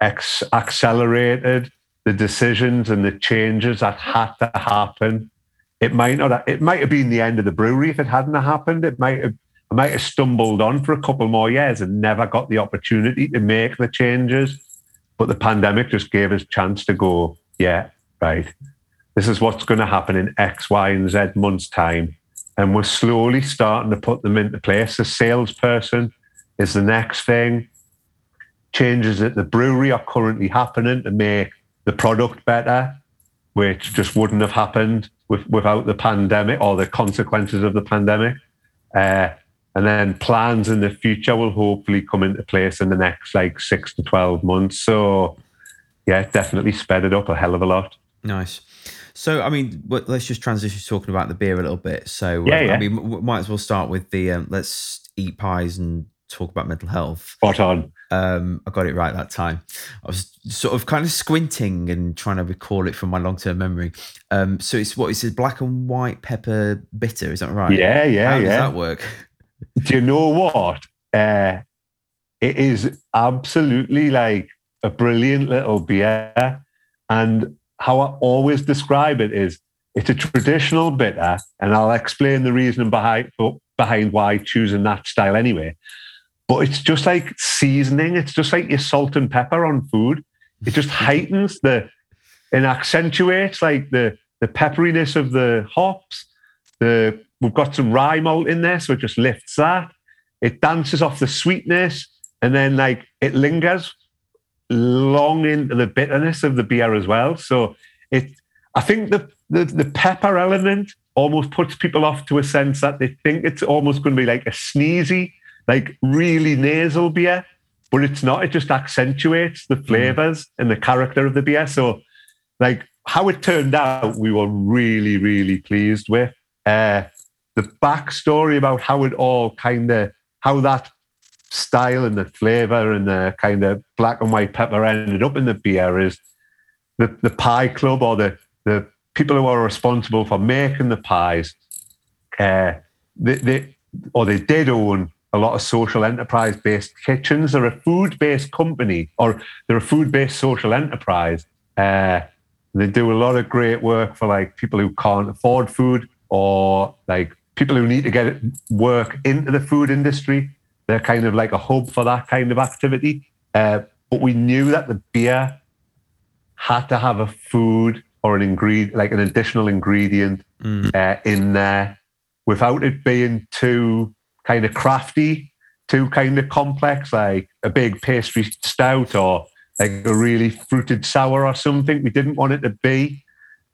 ex- accelerated the decisions and the changes that had to happen. It might not. It might have been the end of the brewery if it hadn't happened. It might have. I might have stumbled on for a couple more years and never got the opportunity to make the changes. But the pandemic just gave us chance to go. Yeah, right. This is what's going to happen in X, Y, and Z months' time, and we're slowly starting to put them into place. The salesperson is the next thing. Changes at the brewery are currently happening to make the product better, which just wouldn't have happened with, without the pandemic or the consequences of the pandemic. Uh, and then plans in the future will hopefully come into place in the next like six to 12 months. So, yeah, definitely sped it up a hell of a lot. Nice. So, I mean, let's just transition to talking about the beer a little bit. So, yeah, yeah. I mean, might as well start with the um, let's eat pies and talk about mental health. Spot on. Um, I got it right that time. I was sort of kind of squinting and trying to recall it from my long term memory. Um, so it's what is it, black and white pepper bitter? Is that right? Yeah, yeah, How yeah. does that work? (laughs) Do you know what? Uh, it is absolutely like a brilliant little beer. And how I always describe it is it's a traditional bitter, and I'll explain the reason behind behind why choosing that style anyway. But it's just like seasoning. It's just like your salt and pepper on food. It just heightens the and accentuates like the the pepperiness of the hops. The we've got some rye malt in there, so it just lifts that. It dances off the sweetness, and then like it lingers long into the bitterness of the beer as well. So it, I think the the, the pepper element almost puts people off to a sense that they think it's almost going to be like a sneezy, like really nasal beer, but it's not. It just accentuates the flavors mm. and the character of the beer. So, like how it turned out, we were really, really pleased with. Uh, the backstory about how it all kind of how that style and the flavor and the kind of black and white pepper ended up in the beer is the, the pie club or the, the people who are responsible for making the pies, uh, they, they, or they did own a lot of social enterprise based kitchens. They're a food based company or they're a food based social enterprise. Uh, they do a lot of great work for like people who can't afford food or like people who need to get work into the food industry. They're kind of like a hub for that kind of activity. Uh, but we knew that the beer had to have a food or an ingredient, like an additional ingredient mm. uh, in there without it being too kind of crafty, too kind of complex, like a big pastry stout or like a really fruited sour or something. We didn't want it to be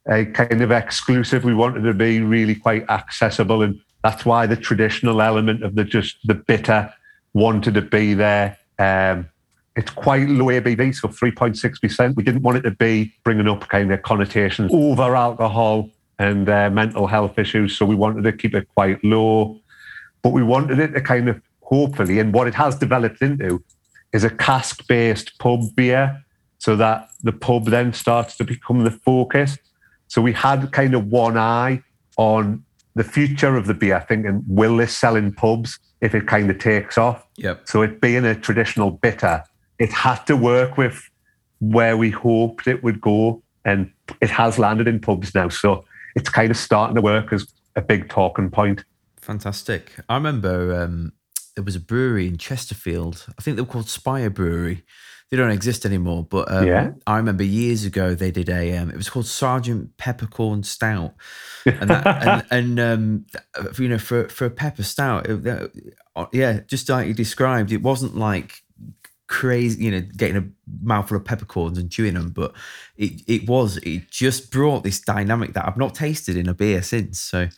uh, kind of exclusive. We wanted to be really quite accessible, and that's why the traditional element of the just the bitter wanted to be there. Um, it's quite low ABV, so 3.6%. We didn't want it to be bringing up kind of connotations over alcohol and uh, mental health issues. So we wanted to keep it quite low, but we wanted it to kind of hopefully, and what it has developed into is a cask based pub beer so that the pub then starts to become the focus. So we had kind of one eye on the future of the beer, thinking, will this sell in pubs if it kind of takes off? Yep. So it being a traditional bitter, it had to work with where we hoped it would go. And it has landed in pubs now. So it's kind of starting to work as a big talking point. Fantastic. I remember um, there was a brewery in Chesterfield. I think they were called Spire Brewery they don't exist anymore. But um, yeah. I remember years ago they did a. Um, it was called Sergeant Peppercorn Stout, and that, (laughs) and, and um, you know for for a pepper stout, it, uh, yeah, just like you described, it wasn't like crazy, you know, getting a mouthful of peppercorns and chewing them, but it it was it just brought this dynamic that I've not tasted in a beer since. So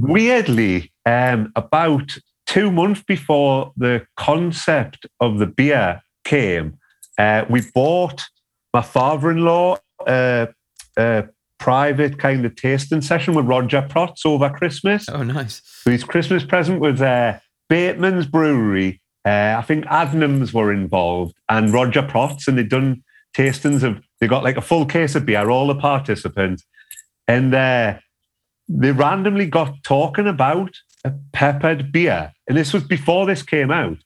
weirdly, um, about two months before the concept of the beer came, uh, we bought my father-in-law a, a, private kind of tasting session with Roger Protz over Christmas. Oh, nice! So his Christmas present was uh, Bateman's Brewery. Uh, I think Adnams were involved and Roger Protz, and they'd done tastings of. They got like a full case of beer, all the participants, and uh, they randomly got talking about a peppered beer, and this was before this came out.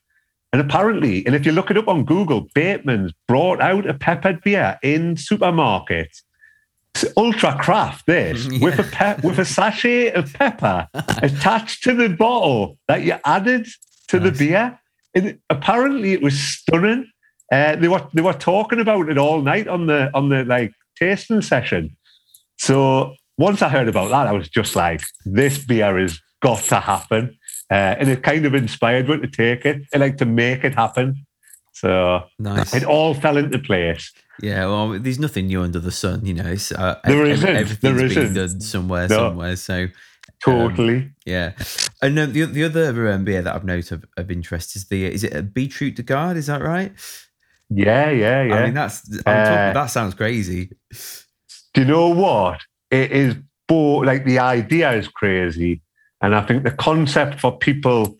And apparently, and if you look it up on Google, Bateman's brought out a peppered beer in supermarkets. It's ultra craft this yeah. (laughs) with a pe- with a sachet of pepper (laughs) attached to the bottle that you added to nice. the beer. And apparently, it was stunning. Uh, they were they were talking about it all night on the on the like tasting session. So once I heard about that, I was just like, this beer has got to happen. Uh, and it kind of inspired me to take it and like to make it happen. So nice. it all fell into place. Yeah, well, there's nothing new under the sun, you know. Uh, there isn't. Everything's there isn't. done somewhere, no. somewhere. So totally. Um, yeah, and um, the the other um, beer that I've noted of, of interest is the is it a beetroot de garde? Is that right? Yeah, yeah, yeah. I mean, that's uh, that sounds crazy. Do you know what? It is, both like the idea is crazy, and I think the concept for people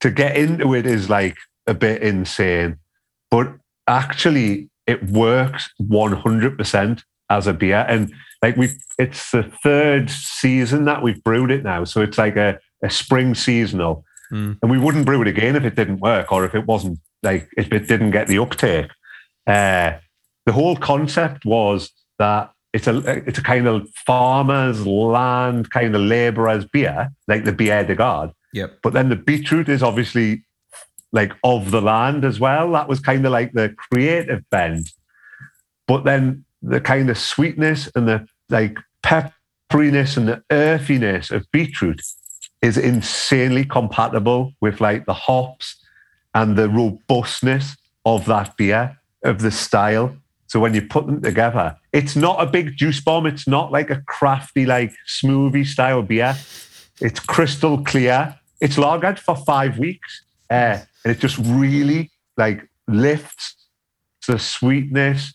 to get into it is like a bit insane. But actually, it works 100% as a beer. And like we it's the third season that we've brewed it now. So it's like a, a spring seasonal. Mm. And we wouldn't brew it again if it didn't work or if it wasn't like, if it didn't get the uptake. Uh, the whole concept was that it's a it's a kind of farmer's land kind of labourer's beer, like the Bière de Garde. Yep. But then the beetroot is obviously like of the land as well. That was kind of like the creative bend. But then the kind of sweetness and the like pepperiness and the earthiness of beetroot is insanely compatible with like the hops and the robustness of that beer, of the style. So when you put them together, it's not a big juice bomb. It's not like a crafty, like smoothie style beer. It's crystal clear. It's lagered for five weeks. Uh, and it just really like lifts the sweetness.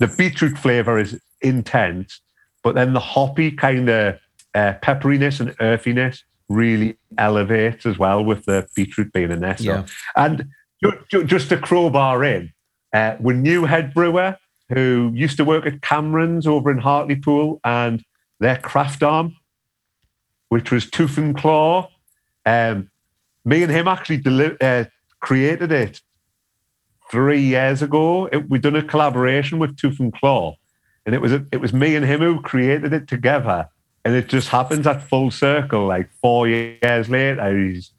The beetroot flavor is intense, but then the hoppy kind of uh, pepperiness and earthiness really elevates as well with the beetroot being in there. So. Yeah. And ju- ju- just to crowbar in, uh, we new head brewer who used to work at Cameron's over in Hartlepool and their craft arm, which was Tooth and Claw. Um, me and him actually deli- uh, created it three years ago. It, we'd done a collaboration with Tooth and Claw, and it was it was me and him who created it together. And it just happens at full circle. Like four years later, he's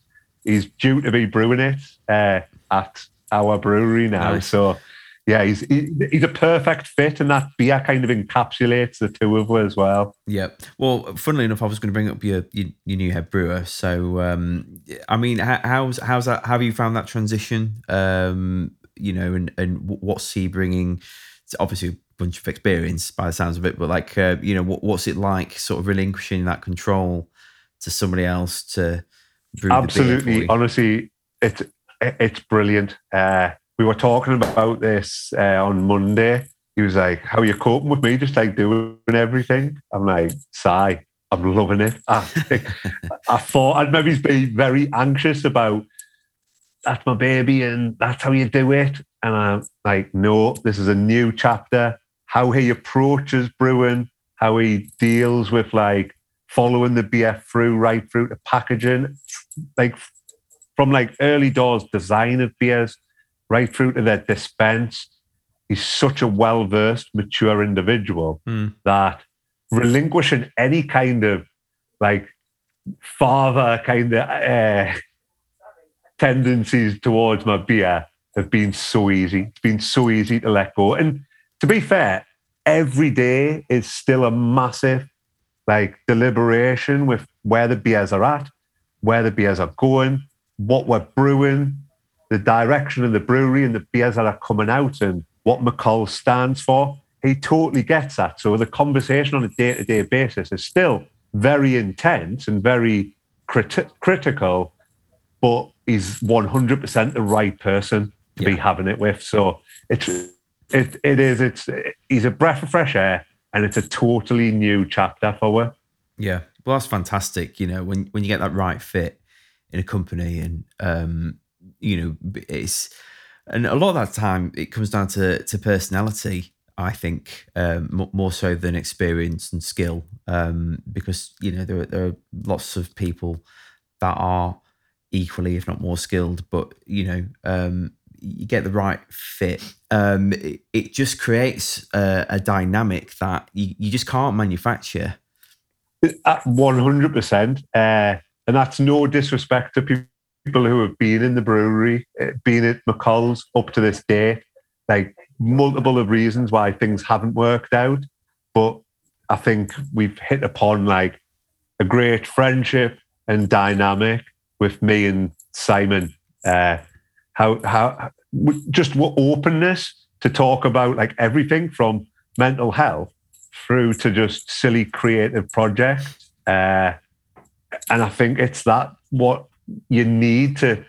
he's due to be brewing it uh, at our brewery now. Nice. So yeah, he's he's a perfect fit, and that beer kind of encapsulates the two of us as well. Yeah. Well, funnily enough, I was going to bring up your your, your new head brewer. So, um, I mean, how's how's that? How have you found that transition? Um, you know, and and what's he bringing? It's obviously a bunch of experience by the sounds of it, but like, uh, you know, what, what's it like, sort of relinquishing that control to somebody else to brew the beer for Absolutely, honestly, it's it's brilliant. Uh, we were talking about this uh, on Monday. He was like, "How are you coping with me? Just like doing everything." I'm like, "Sigh, I'm loving it." I, (laughs) I thought I'd maybe be very anxious about that's my baby and that's how you do it. And I'm like, no, this is a new chapter. How he approaches brewing, how he deals with like following the BF through right through to packaging, like from like early doors design of beers right through to their dispense. He's such a well versed, mature individual Mm. that relinquishing any kind of like father kind of uh, tendencies towards my beer have been so easy. It's been so easy to let go. And to be fair, every day is still a massive like deliberation with where the beers are at, where the beers are going, what we're brewing, the direction of the brewery and the beers that are coming out and what McColl stands for. He totally gets that. So the conversation on a day-to-day basis is still very intense and very criti- critical, but he's 100% the right person to be having it with. So it's it it is it's he's a breath of fresh air and it's a totally new chapter for her. Yeah. Well, that's fantastic. You know, when when you get that right fit in a company, and um, you know, it's and a lot of that time it comes down to to personality. I think um, mo- more so than experience and skill, um, because you know there are, there are lots of people that are equally, if not more skilled, but you know, um, you get the right fit. Um, it, it just creates a, a dynamic that you, you just can't manufacture. At One hundred percent, Uh, and that's no disrespect to pe- people who have been in the brewery, uh, been at McColl's up to this day. Like multiple of reasons why things haven't worked out, but I think we've hit upon like a great friendship and dynamic with me and Simon. Uh, how how just what openness to talk about like everything from mental health through to just silly creative projects. Uh, and I think it's that what you need to,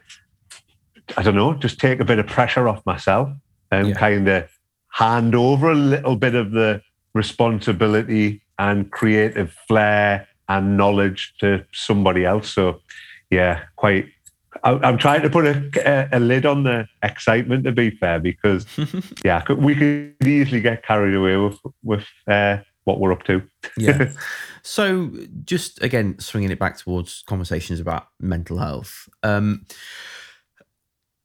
I don't know, just take a bit of pressure off myself and Yeah. kind of hand over a little bit of the responsibility and creative flair and knowledge to somebody else. So, yeah, quite. I, I'm trying to put a, a, a lid on the excitement, to be fair, because (laughs) yeah, we could easily get carried away with with uh, what we're up to. yeah. (laughs) So, just again, swinging it back towards conversations about mental health. Um,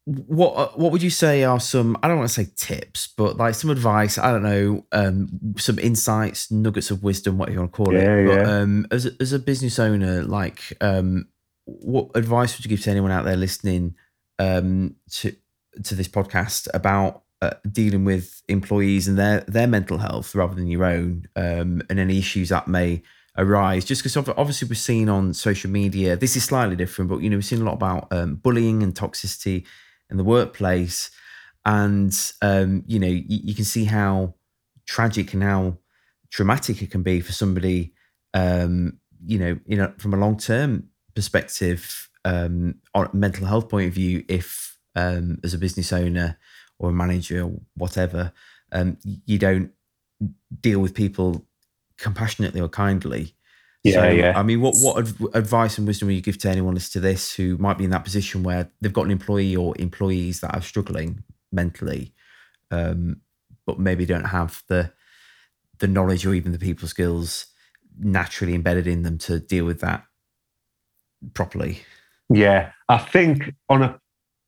what uh, what would you say are some? I don't want to say tips, but like some advice. I don't know, um, some insights, nuggets of wisdom, whatever you want to call Yeah, it. But yeah. um, as a, as a business owner, like, um, what advice would you give to anyone out there listening um, to to this podcast about uh, dealing with employees and their their mental health rather than your own, um, and any issues that may arise. Just because obviously we're seeing on social media, this is slightly different, but you know we've seen a lot about um, bullying and toxicity in the workplace, and um, you know you, you, can see how tragic and how traumatic it can be for somebody. Um, you know, you know, from a long term perspective, um, on mental health point of view, if um, as a business owner or a manager or whatever, um, you don't deal with people compassionately or kindly. Yeah, so, yeah. I mean, what what advice and wisdom would you give to anyone listening to this who might be in that position where they've got an employee or employees that are struggling mentally, um, but maybe don't have the the knowledge or even the people skills naturally embedded in them to deal with that properly? Yeah, I think on a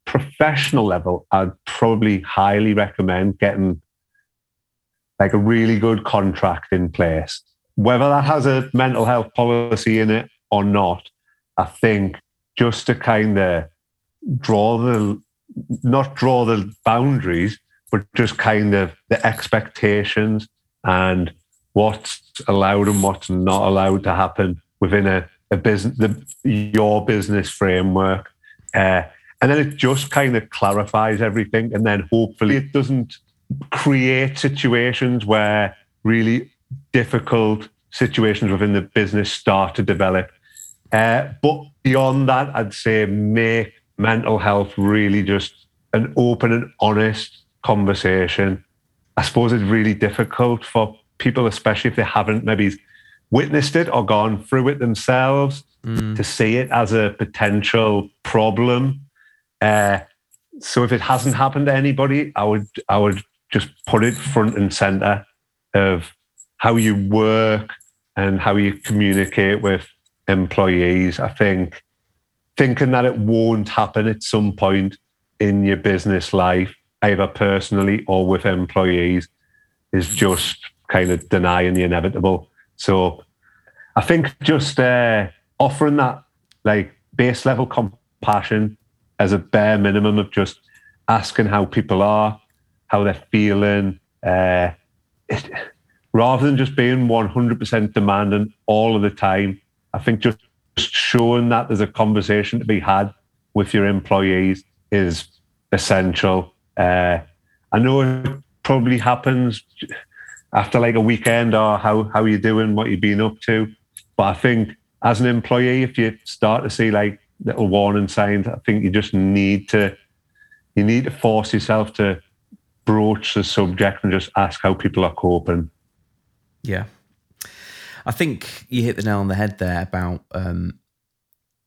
professional level, I'd probably highly recommend getting like a really good contract in place. Whether that has a mental health policy in it or not, I think just to kind of draw the not draw the boundaries, but just kind of the expectations and what's allowed and what's not allowed to happen within a, a business, the, your business framework. Uh, and then it just kind of clarifies everything. And then hopefully it doesn't create situations where really difficult situations within the business start to develop. Uh, but beyond that, I'd say make mental health really just an open and honest conversation. I suppose it's really difficult for people, especially if they haven't maybe witnessed it or gone through it themselves, mm. to see it as a potential problem. Uh, so if it hasn't happened to anybody, I would I would just put it front and center of how you work and how you communicate with employees. I think thinking that it won't happen at some point in your business life, either personally or with employees, is just kind of denying the inevitable. So I think just uh, offering that like base level compassion as a bare minimum of just asking how people are, how they're feeling, uh, it, rather than just being 100% demanding all of the time. I think just showing that there's a conversation to be had with your employees is essential. Uh, I know it probably happens after like a weekend or how how you doing, what you've been up to. But I think as an employee, if you start to see like little warning signs, I think you just need to you need to force yourself to broach the subject and just ask how people are coping. Yeah. I think you hit the nail on the head there about um,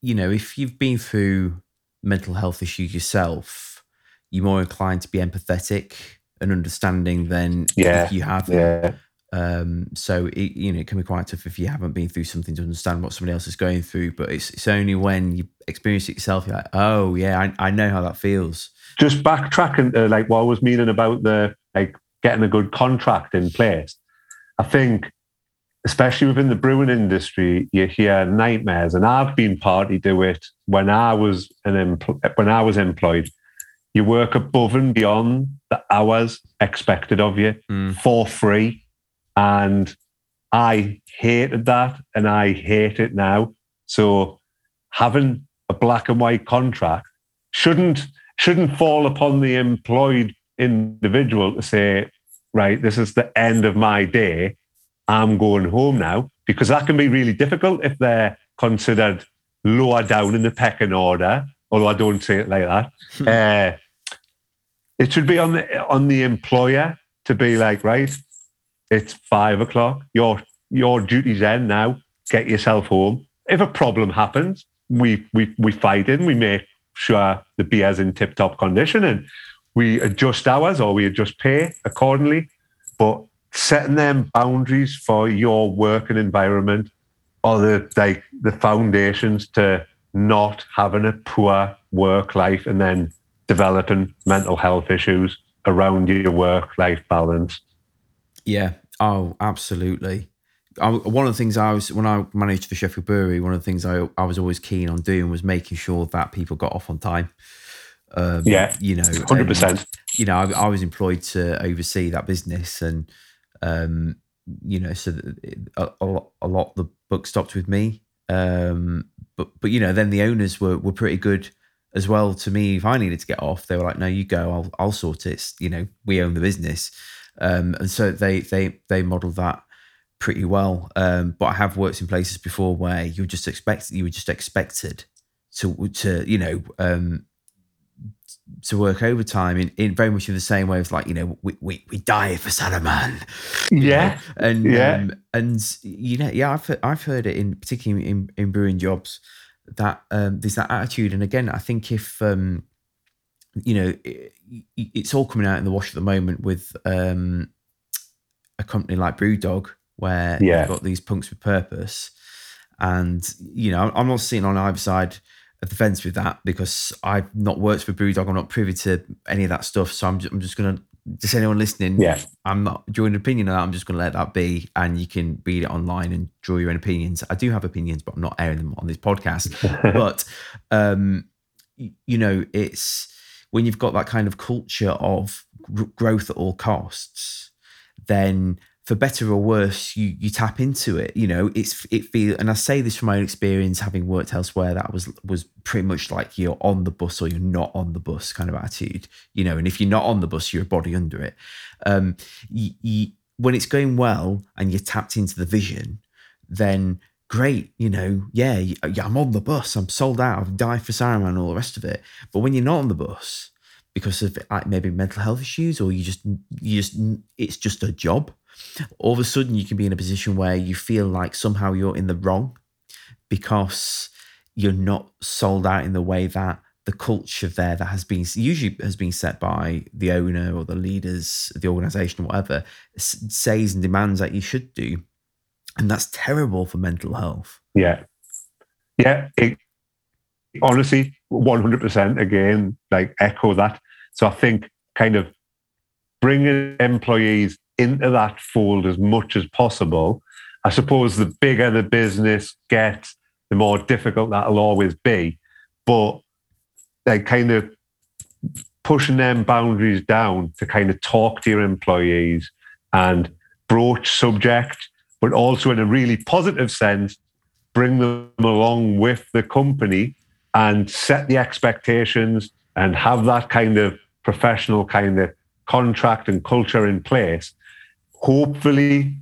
you know, if you've been through mental health issues yourself, you're more inclined to be empathetic and understanding than yeah, if you have Yeah. Um, so it, you know it can be quite tough if you haven't been through something to understand what somebody else is going through. But it's it's only when you experience it yourself, you're like, oh yeah, I, I know how that feels. Just backtracking, uh, like what I was meaning about the like getting a good contract in place. I think, especially within the brewing industry, you hear nightmares, and I've been party to it when I was an empl- when I was employed you work above and beyond the hours expected of you mm. for free. And I hated that and I hate it now. So having a black and white contract shouldn't shouldn't fall upon the employed individual to say, right, this is the end of my day. I'm going home now. Because that can be really difficult if they're considered lower down in the pecking order although I don't say it like that. Hmm. uh, it should be on the on the employer to be like, right, it's five o'clock. Your your duty's end now. Get yourself home. If a problem happens, we we we fight in. We make sure the beer's in tip top condition, and we adjust hours or we adjust pay accordingly. But setting them boundaries for your working environment are the like the foundations to not having a poor work life and then developing mental health issues around your work life balance. Yeah. Oh, absolutely. I, one of the things I was when I managed the Sheffield Brewery, one of the things I I was always keen on doing was making sure that people got off on time. Um, Yeah. you know, Hundred percent. You know, I, I was employed to oversee that business, and um, you know, so that it- a, a lot, a lot of the book stopped with me. Um, but but you know, then the owners were were pretty good as well to me. If I needed to get off, they were like, "No, you go. I'll I'll sort it." You know, we own the business, um, and so they they they modelled that pretty well. Um, but I have worked in places before where you were just expect you were just expected to to you know um, to work overtime in, in very much in the same way as like you know we we, we die for Salaman. (laughs) Yeah. know? and Yeah. um, and you know yeah I've heard, I've heard it in particularly in, in brewing jobs that um, there's that attitude and again I think if um, you know it, it's all coming out in the wash at the moment with um, a company like Brewdog where Yeah. you've got these punks with purpose and you know I'm not sitting on either side of the fence with that because I've not worked for Brewdog I'm not privy to any of that stuff so I'm just, I'm just gonna just anyone listening Yeah. I'm not drawing an opinion on that. I'm just going to let that be, and you can read it online and draw your own opinions. I do have opinions, but I'm not airing them on this podcast. (laughs) but um, you know, it's when you've got that kind of culture of gr- growth at all costs, then for better or worse, you you tap into it. You know, it's it feel, and I say this from my own experience, having worked elsewhere. That was was pretty much like you're on the bus or you're not on the bus kind of attitude. You know, and if you're not on the bus, you're a body under it. Um, y y when it's going well and you're tapped into the vision, then great. You know, yeah, uh, yeah, I'm on the bus. I'm sold out. I've died for Saruman and all the rest of it. But when you're not on the bus because of like maybe mental health issues or you just you just it's just a job all of a sudden you can be in a position where you feel like somehow you're in the wrong because you're not sold out in the way that the culture there that has been usually has been set by the owner or the leaders of the organization or whatever says and demands that you should do and that's terrible for mental health Yeah. Yeah. It, honestly, 100% again, like echo that. So I think kind of bringing employees into that fold as much as possible. I suppose the bigger the business gets, the more difficult that'll always be. But like kind of pushing them boundaries down to kind of talk to your employees and broach subject, but also in a really positive sense, bring them along with the company and set the expectations and have that kind of professional kind of contract and culture in place hopefully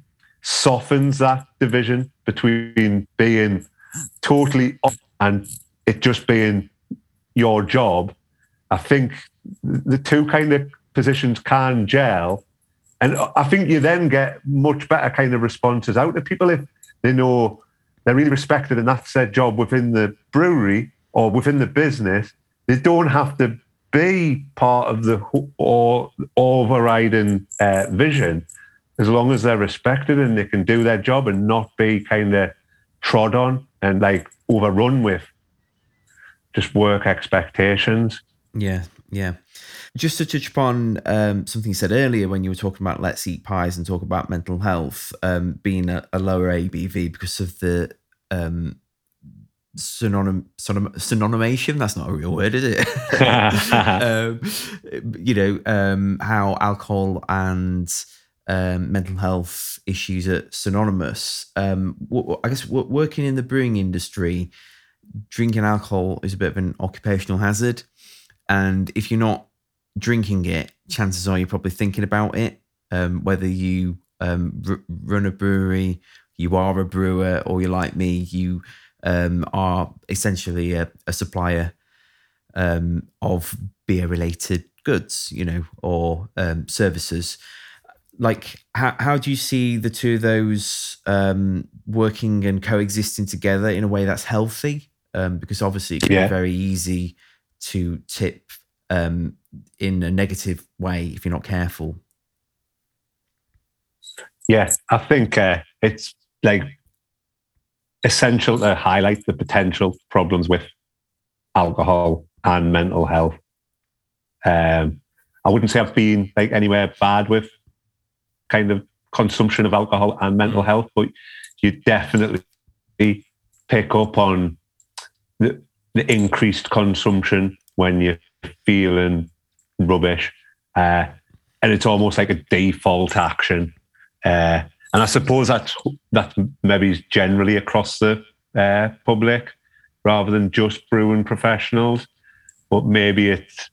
softens that division between being totally off and it just being your job. I think the two kind of positions can gel and i think you then get much better kind of responses out of people if they know they're really respected and that's their job within the brewery or within the business. They don't have to be part of the or overriding uh, vision as long as they're respected and they can do their job and not be kind of trod on and like overrun with just work expectations. Yeah, yeah. Just to touch upon um, something you said earlier when you were talking about let's eat pies and talk about mental health um, being a, a lower ABV because of the um, synonym, synonym synonymation. That's not a real word, is it? (laughs) um, you know um, how alcohol and um, mental health issues are synonymous. Um, I guess working in the brewing industry, drinking alcohol is a bit of an occupational hazard. And if you're not drinking it, chances are you're probably thinking about it. Um, whether you um, r- run a brewery, you are a brewer, or you're like me, you um, are essentially a, a supplier um, of beer related goods, you know, or um, services. Like, how, how do you see the two of those um, working and coexisting together in a way that's healthy? Um, because obviously, it can Yeah. be very easy to tip um, in a negative way if you're not careful. Yes, I think uh, it's like essential to highlight the potential problems with alcohol and mental health. Um, I wouldn't say I've been like anywhere bad with kind of consumption of alcohol and mental health, but you definitely pick up on the, the increased consumption when you feeling rubbish. Uh, and it's almost like a default action. Uh, and I suppose that's that maybe generally across the uh, public rather than just brewing professionals. But maybe it's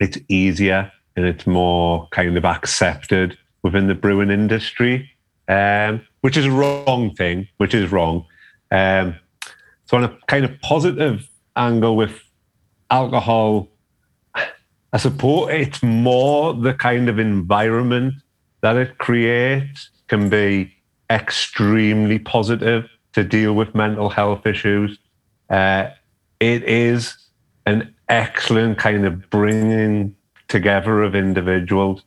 it's easier and it's more kind of accepted within the brewing industry, um, which is a wrong thing, which is wrong. Um, so on a kind of positive angle with alcohol, I suppose it's more the kind of environment that it creates can be extremely positive to deal with mental health issues. Uh, it is an excellent kind of bringing together of individuals,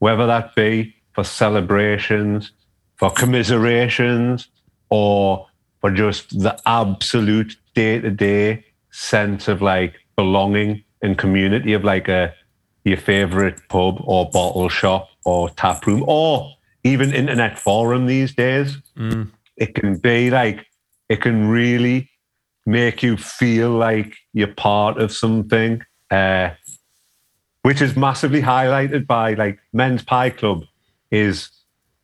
whether that be for celebrations, for commiserations, or for just the absolute day to day sense of like belonging and community of like a your favorite pub or bottle shop or tap room or even internet forum these days. Mm. It can be like it can really make you feel like you're part of something, uh, which is massively highlighted by like Men's Pie Club is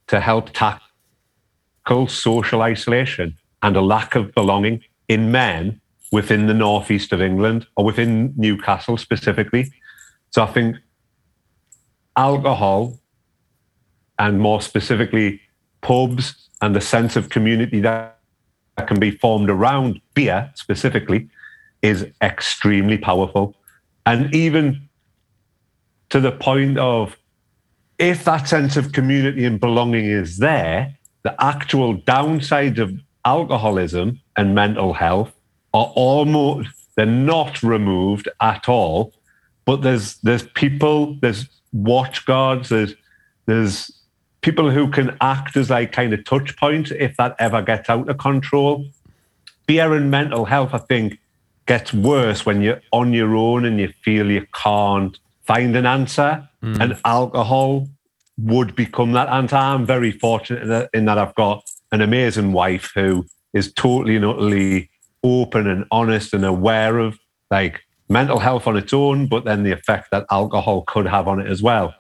to help tackle social isolation and a lack of belonging in men within the northeast of England or within Newcastle specifically. So I think alcohol and more specifically pubs and the sense of community that can be formed around beer specifically is extremely powerful. And even to the point of if that sense of community and belonging is there, the actual downsides of alcoholism and mental health are almost they're not removed at all. But there's there's people, there's watch guards, there's there's people who can act as like kind of touch points if that ever gets out of control. Fear and mental health, I think, gets worse when you're on your own and you feel you can't find an answer. Mm. And alcohol would become that answer. I'm very fortunate in that, in that I've got an amazing wife who is totally and utterly open and honest and aware of like mental health on its own, but then the effect that alcohol could have on it as well.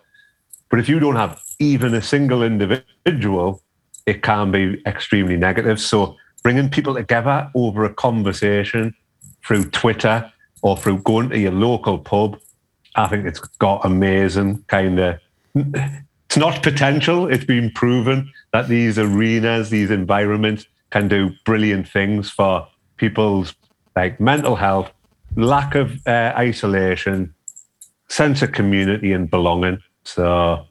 But if you don't have even a single individual, it can be extremely negative. So bringing people together over a conversation through Twitter or through going to your local pub, I think it's got amazing kind of. It's not potential. It's been proven that these arenas, these environments, can do brilliant things for people's like mental health, lack of uh, isolation, sense of community and belonging. So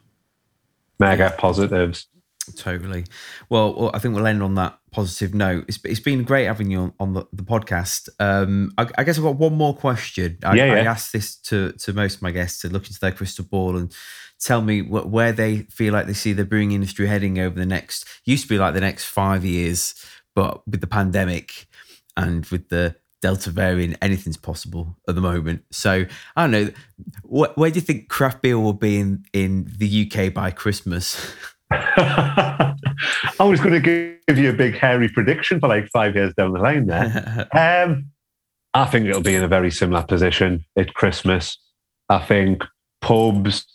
mega positives. Totally. Well, well, I think we'll end on that positive note. It's, it's been great having you on, on the, the podcast. Um, I, I, guess I've got one more question. I, yeah, yeah. I asked this to, to most of my guests to look into their crystal ball and tell me what, where they feel like they see the brewing industry heading over the next, used to be like the next five years, but with the pandemic and with the Delta variant, anything's possible at the moment. So I don't know. Wh- where do you think craft beer will be in, in the UK by Christmas? (laughs) I was going to give you a big hairy prediction for like five years down the line there. (laughs) um, I think it'll be in a very similar position at Christmas. I think pubs,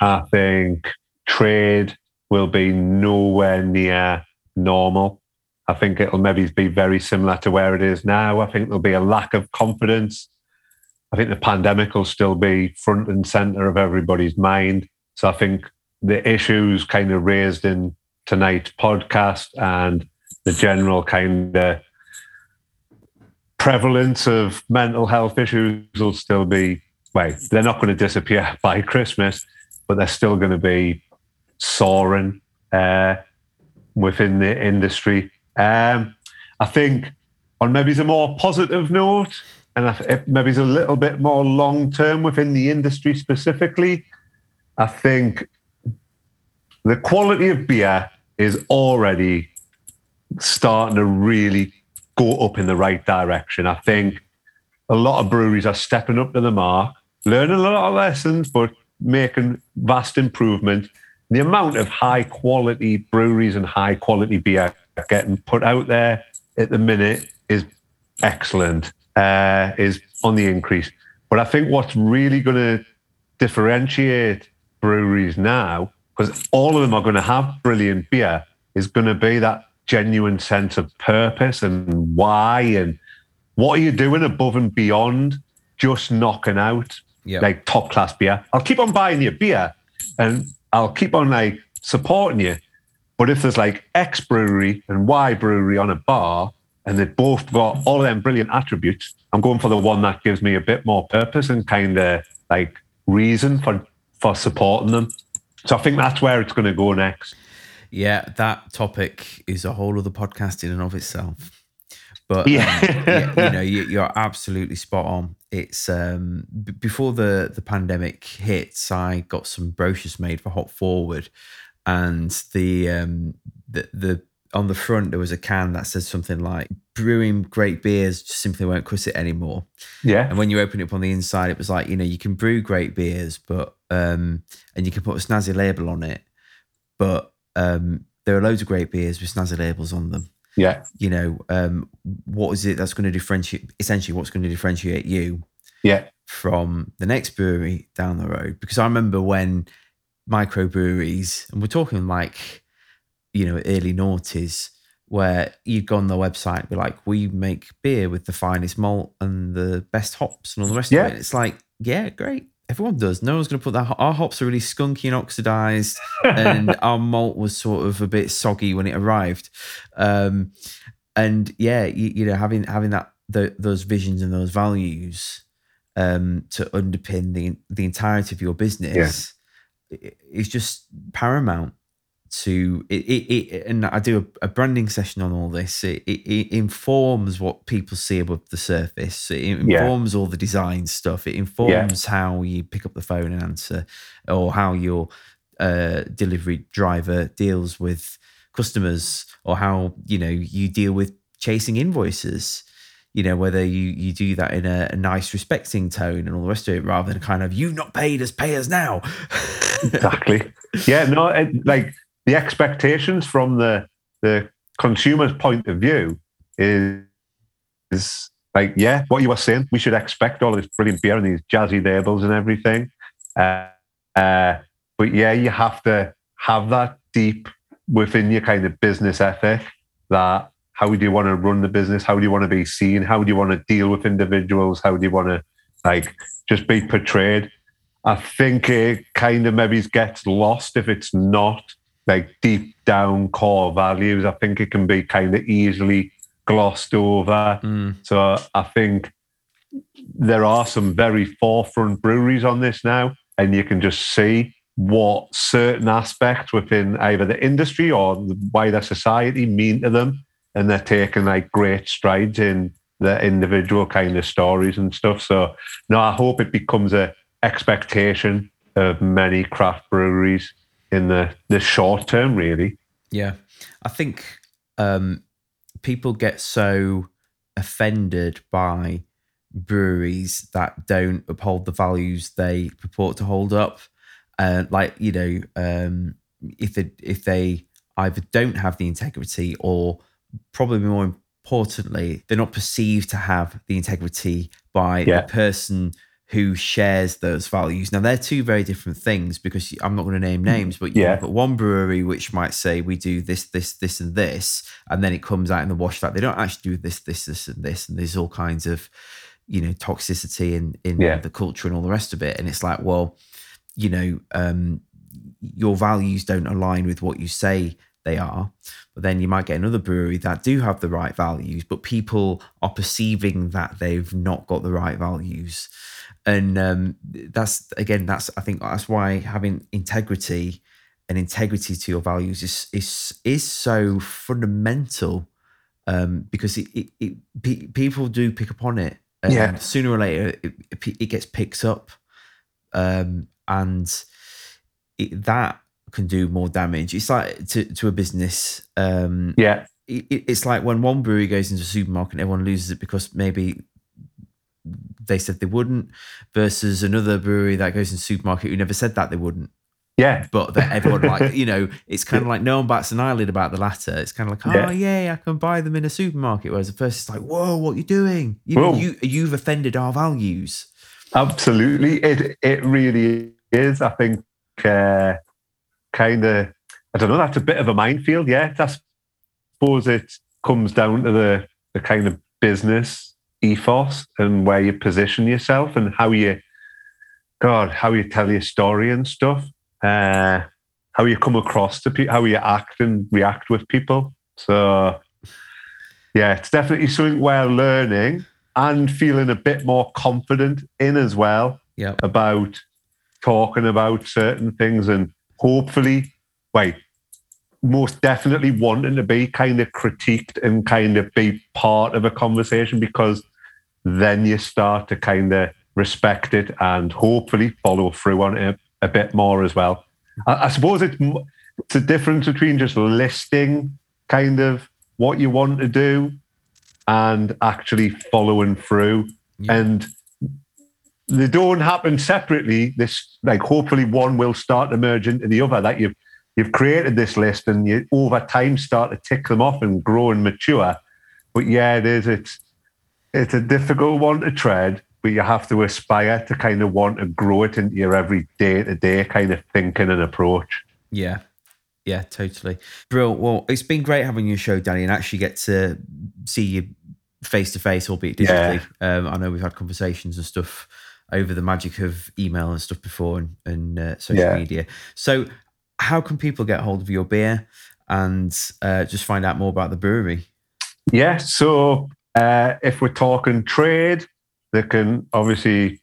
I think trade will be nowhere near normal. I think it'll maybe be very similar to where it is now. I think there'll be a lack of confidence. I think the pandemic will still be front and center of everybody's mind. So I think the issues kind of raised in tonight's podcast and the general kind of prevalence of mental health issues will still be, well, they're not going to disappear (laughs) by Christmas, but they're still going to be soaring uh, within the industry. Um, I think on maybe a more positive note, and maybe a little bit more long term within the industry specifically, I think the quality of beer is already starting to really go up in the right direction. I think a lot of breweries are stepping up to the mark, learning a lot of lessons, but making vast improvement. The amount of high quality breweries and high quality beer getting put out there at the minute is excellent, uh, is on the increase. But I think what's really going to differentiate breweries now, because all of them are going to have brilliant beer, is going to be that genuine sense of purpose and why and what are you doing above and beyond just knocking out Yep. like top class beer. I'll keep on buying your beer and I'll keep on like supporting you. But if there's like X brewery and Y brewery on a bar and they've both got all of them brilliant attributes, I'm going for the one that gives me a bit more purpose and kind of like reason for for supporting them. So I think that's where it's going to go next. Yeah, that topic is a whole other podcast in and of itself. But Yeah. um, yeah, you know, (laughs) you, you're absolutely spot on. It's um, b- before the the pandemic hits, I got some brochures made for Hop Forward, and the um, the the on the front there was a can that said something like "Brewing great beers just simply won't cut it anymore." Yeah. And when you open it up on the inside, it was like, you know, you can brew great beers, but um, and you can put a snazzy label on it, but um, there are loads of great beers with snazzy labels on them. Yeah. You know, um, what is it that's going to differentiate? Essentially, what's going to differentiate you Yeah. from the next brewery down the road? Because I remember when microbreweries, and we're talking like, you know, early noughties, where you'd go on the website and be like, we make beer with the finest malt and the best hops and all the rest Yeah. of it. It's like, yeah, great. Everyone does. No one's going to put that. Our hops are really skunky and oxidized, (laughs) and our malt was sort of a bit soggy when it arrived. Um, and yeah, you, you know, having having that the, those visions and those values um, to underpin the the entirety of your business i- is just paramount to it, it, it and I do a, a branding session on all this. It, it, it informs what people see above the surface. It Yeah. informs all the design stuff. It informs how you pick up the phone and answer, or how your uh, delivery driver deals with customers, or how you know you deal with chasing invoices. You know whether you you do that in a, a nice, respecting tone and all the rest of it, rather than kind of you've not paid us, pay us now. exactly. Yeah, no, it, like the expectations from the the consumer's point of view is is like, yeah, what you were saying. We should expect all this brilliant beer and these jazzy labels and everything. Uh, uh, but yeah, you have to have that deep within your kind of business ethic. That how do you want to run the business? How do you want to be seen? How do you want to deal with individuals? How do you want to like just be portrayed? I think it kind of maybe gets lost if it's not like deep down core values. I think it can be kind of easily glossed over. Mm, So I think there are some very forefront breweries on this now, and you can just see what certain aspects within either the industry or the wider society mean to them. And they're taking like great strides in the individual kind of stories and stuff. So no, I hope it becomes a expectation of many craft breweries in the, the short term, really. Yeah, I think um, people get so offended by breweries that don't uphold the values they purport to hold up. Uh, like you know, um, if they if they either don't have the integrity or probably more importantly, they're not perceived to have the integrity by Yeah. the person who shares those values. Now they're two very different things because I'm not going to name names, but you Yeah. but one brewery which might say we do this, this, this, and this, and then it comes out in the wash that they don't actually do this, this, this, and this, and there's all kinds of you know toxicity in in Yeah. the culture and all the rest of it. And it's like, well, you know, um, your values don't align with what you say they are. But then you might get another brewery that do have the right values, but people are perceiving that they've not got the right values. And um, that's again, that's I think that's why having integrity and integrity to your values is is is so fundamental um, because it, it, it pe- people do pick up on it. And Yeah. Sooner or later, it, it, gets picked up, um, and it, that can do more damage. It's like to to a business. Um, Yeah. it, it- it's like when one brewery goes into a supermarket and everyone loses it because maybe they said they wouldn't, versus another brewery that goes in supermarket who never said that they wouldn't. Yeah. But that everyone like (laughs) you know, it's kind of like no one bats an eyelid about the latter. It's kind of like, oh yeah, I can buy them in a supermarket. Whereas the first it's like, whoa, what are you doing? You know, you you've offended our values. Absolutely, it it really is. I think uh, kind of I don't know. That's a bit of a minefield. Yeah, I suppose it comes down to the the kind of business ethos and where you position yourself and how you, God, how you tell your story and stuff. Uh, how you come across to people, how you act and react with people. So, yeah, it's definitely something we're learning and feeling a bit more confident in as well yeah. about talking about certain things and hopefully, wait, most definitely wanting to be kind of critiqued and kind of be part of a conversation because then you start to kind of respect it and hopefully follow through on it a, bit more as well. I, I suppose it's, it's a difference between just listing kind of what you want to do and actually following through. Yeah. And they don't happen separately. This like hopefully one will start to merge into the other. That you've you've created this list and you over time start to tick them off and grow and mature. But yeah, it is. It's it's a difficult one to tread, but you have to aspire to kind of want to grow it into your every day to day kind of thinking and approach. Yeah. Yeah, totally. Brilliant. Well, it's been great having your show, Danny, and actually get to see you face to face, albeit digitally. Yeah. Um, I know we've had conversations and stuff over the magic of email and stuff before and, and uh, social yeah. media. So, how can people get hold of your beer and uh, just find out more about the brewery? Yeah. So, uh, if we're talking trade, they can obviously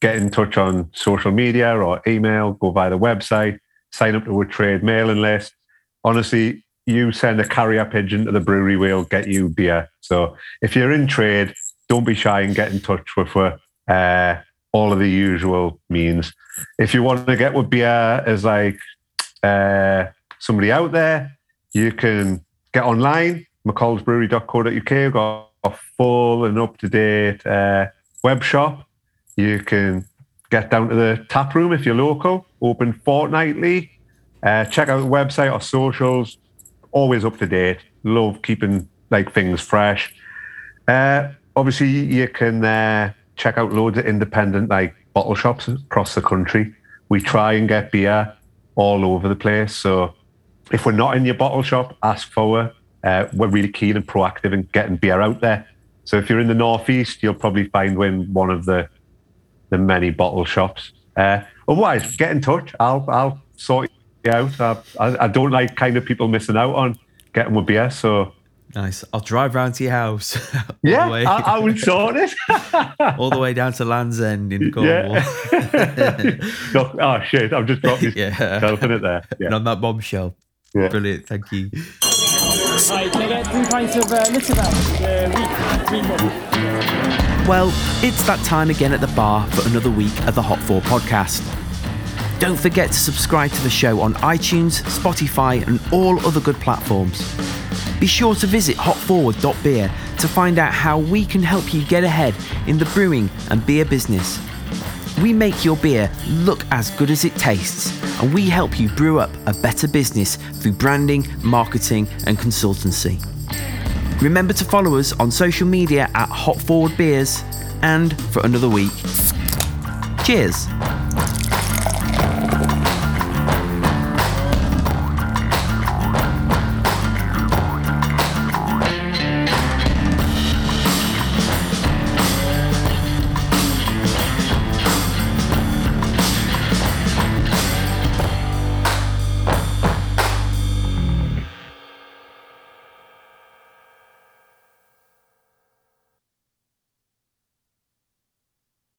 get in touch on social media or email, go via the website sign up to a trade mailing list. Honestly, you send a carrier pigeon to the brewery, we'll get you beer. So if you're in trade, don't be shy and get in touch with uh, all of the usual means. If you want to get with beer as like uh, somebody out there, you can get online, mccollsbrewery.co.uk. We've got full and up to date uh, web shop. You can get down to the tap room if you're local, open fortnightly. Uh, check out the website or socials, always up to date. Love keeping like things fresh. Uh, obviously, you can uh, check out loads of independent like bottle shops across the country. We try and get beer all over the place. So if we're not in your bottle shop, ask for. Uh, we're really keen and proactive in getting beer out there. So if you're in the northeast, you'll probably find when one of the the many bottle shops. Uh, otherwise, get in touch. I'll I'll sort you out. I, I, I don't like kind of people missing out on getting with beer. So nice. I'll drive round to your house. (laughs) yeah, I, I, would sort it. (laughs) all the way down to Land's End in Cornwall. (laughs) Yeah. no, oh shit! I've just dropped this yeah. in it there. Yeah. And on that bombshell. Yeah. Brilliant. Thank you. Right, can I get three pints of uh, well, it's that time again at the bar for another week of the Hop Forward podcast. Don't forget to subscribe to the show on iTunes, Spotify, and all other good platforms. Be sure to visit hopforward.beer to find out how we can help you get ahead in the brewing and beer business. We make your beer look as good as it tastes, and we help you brew up a better business through branding, marketing, and consultancy. Remember to follow us on social media at Hop Forward Beers. And for another week, cheers.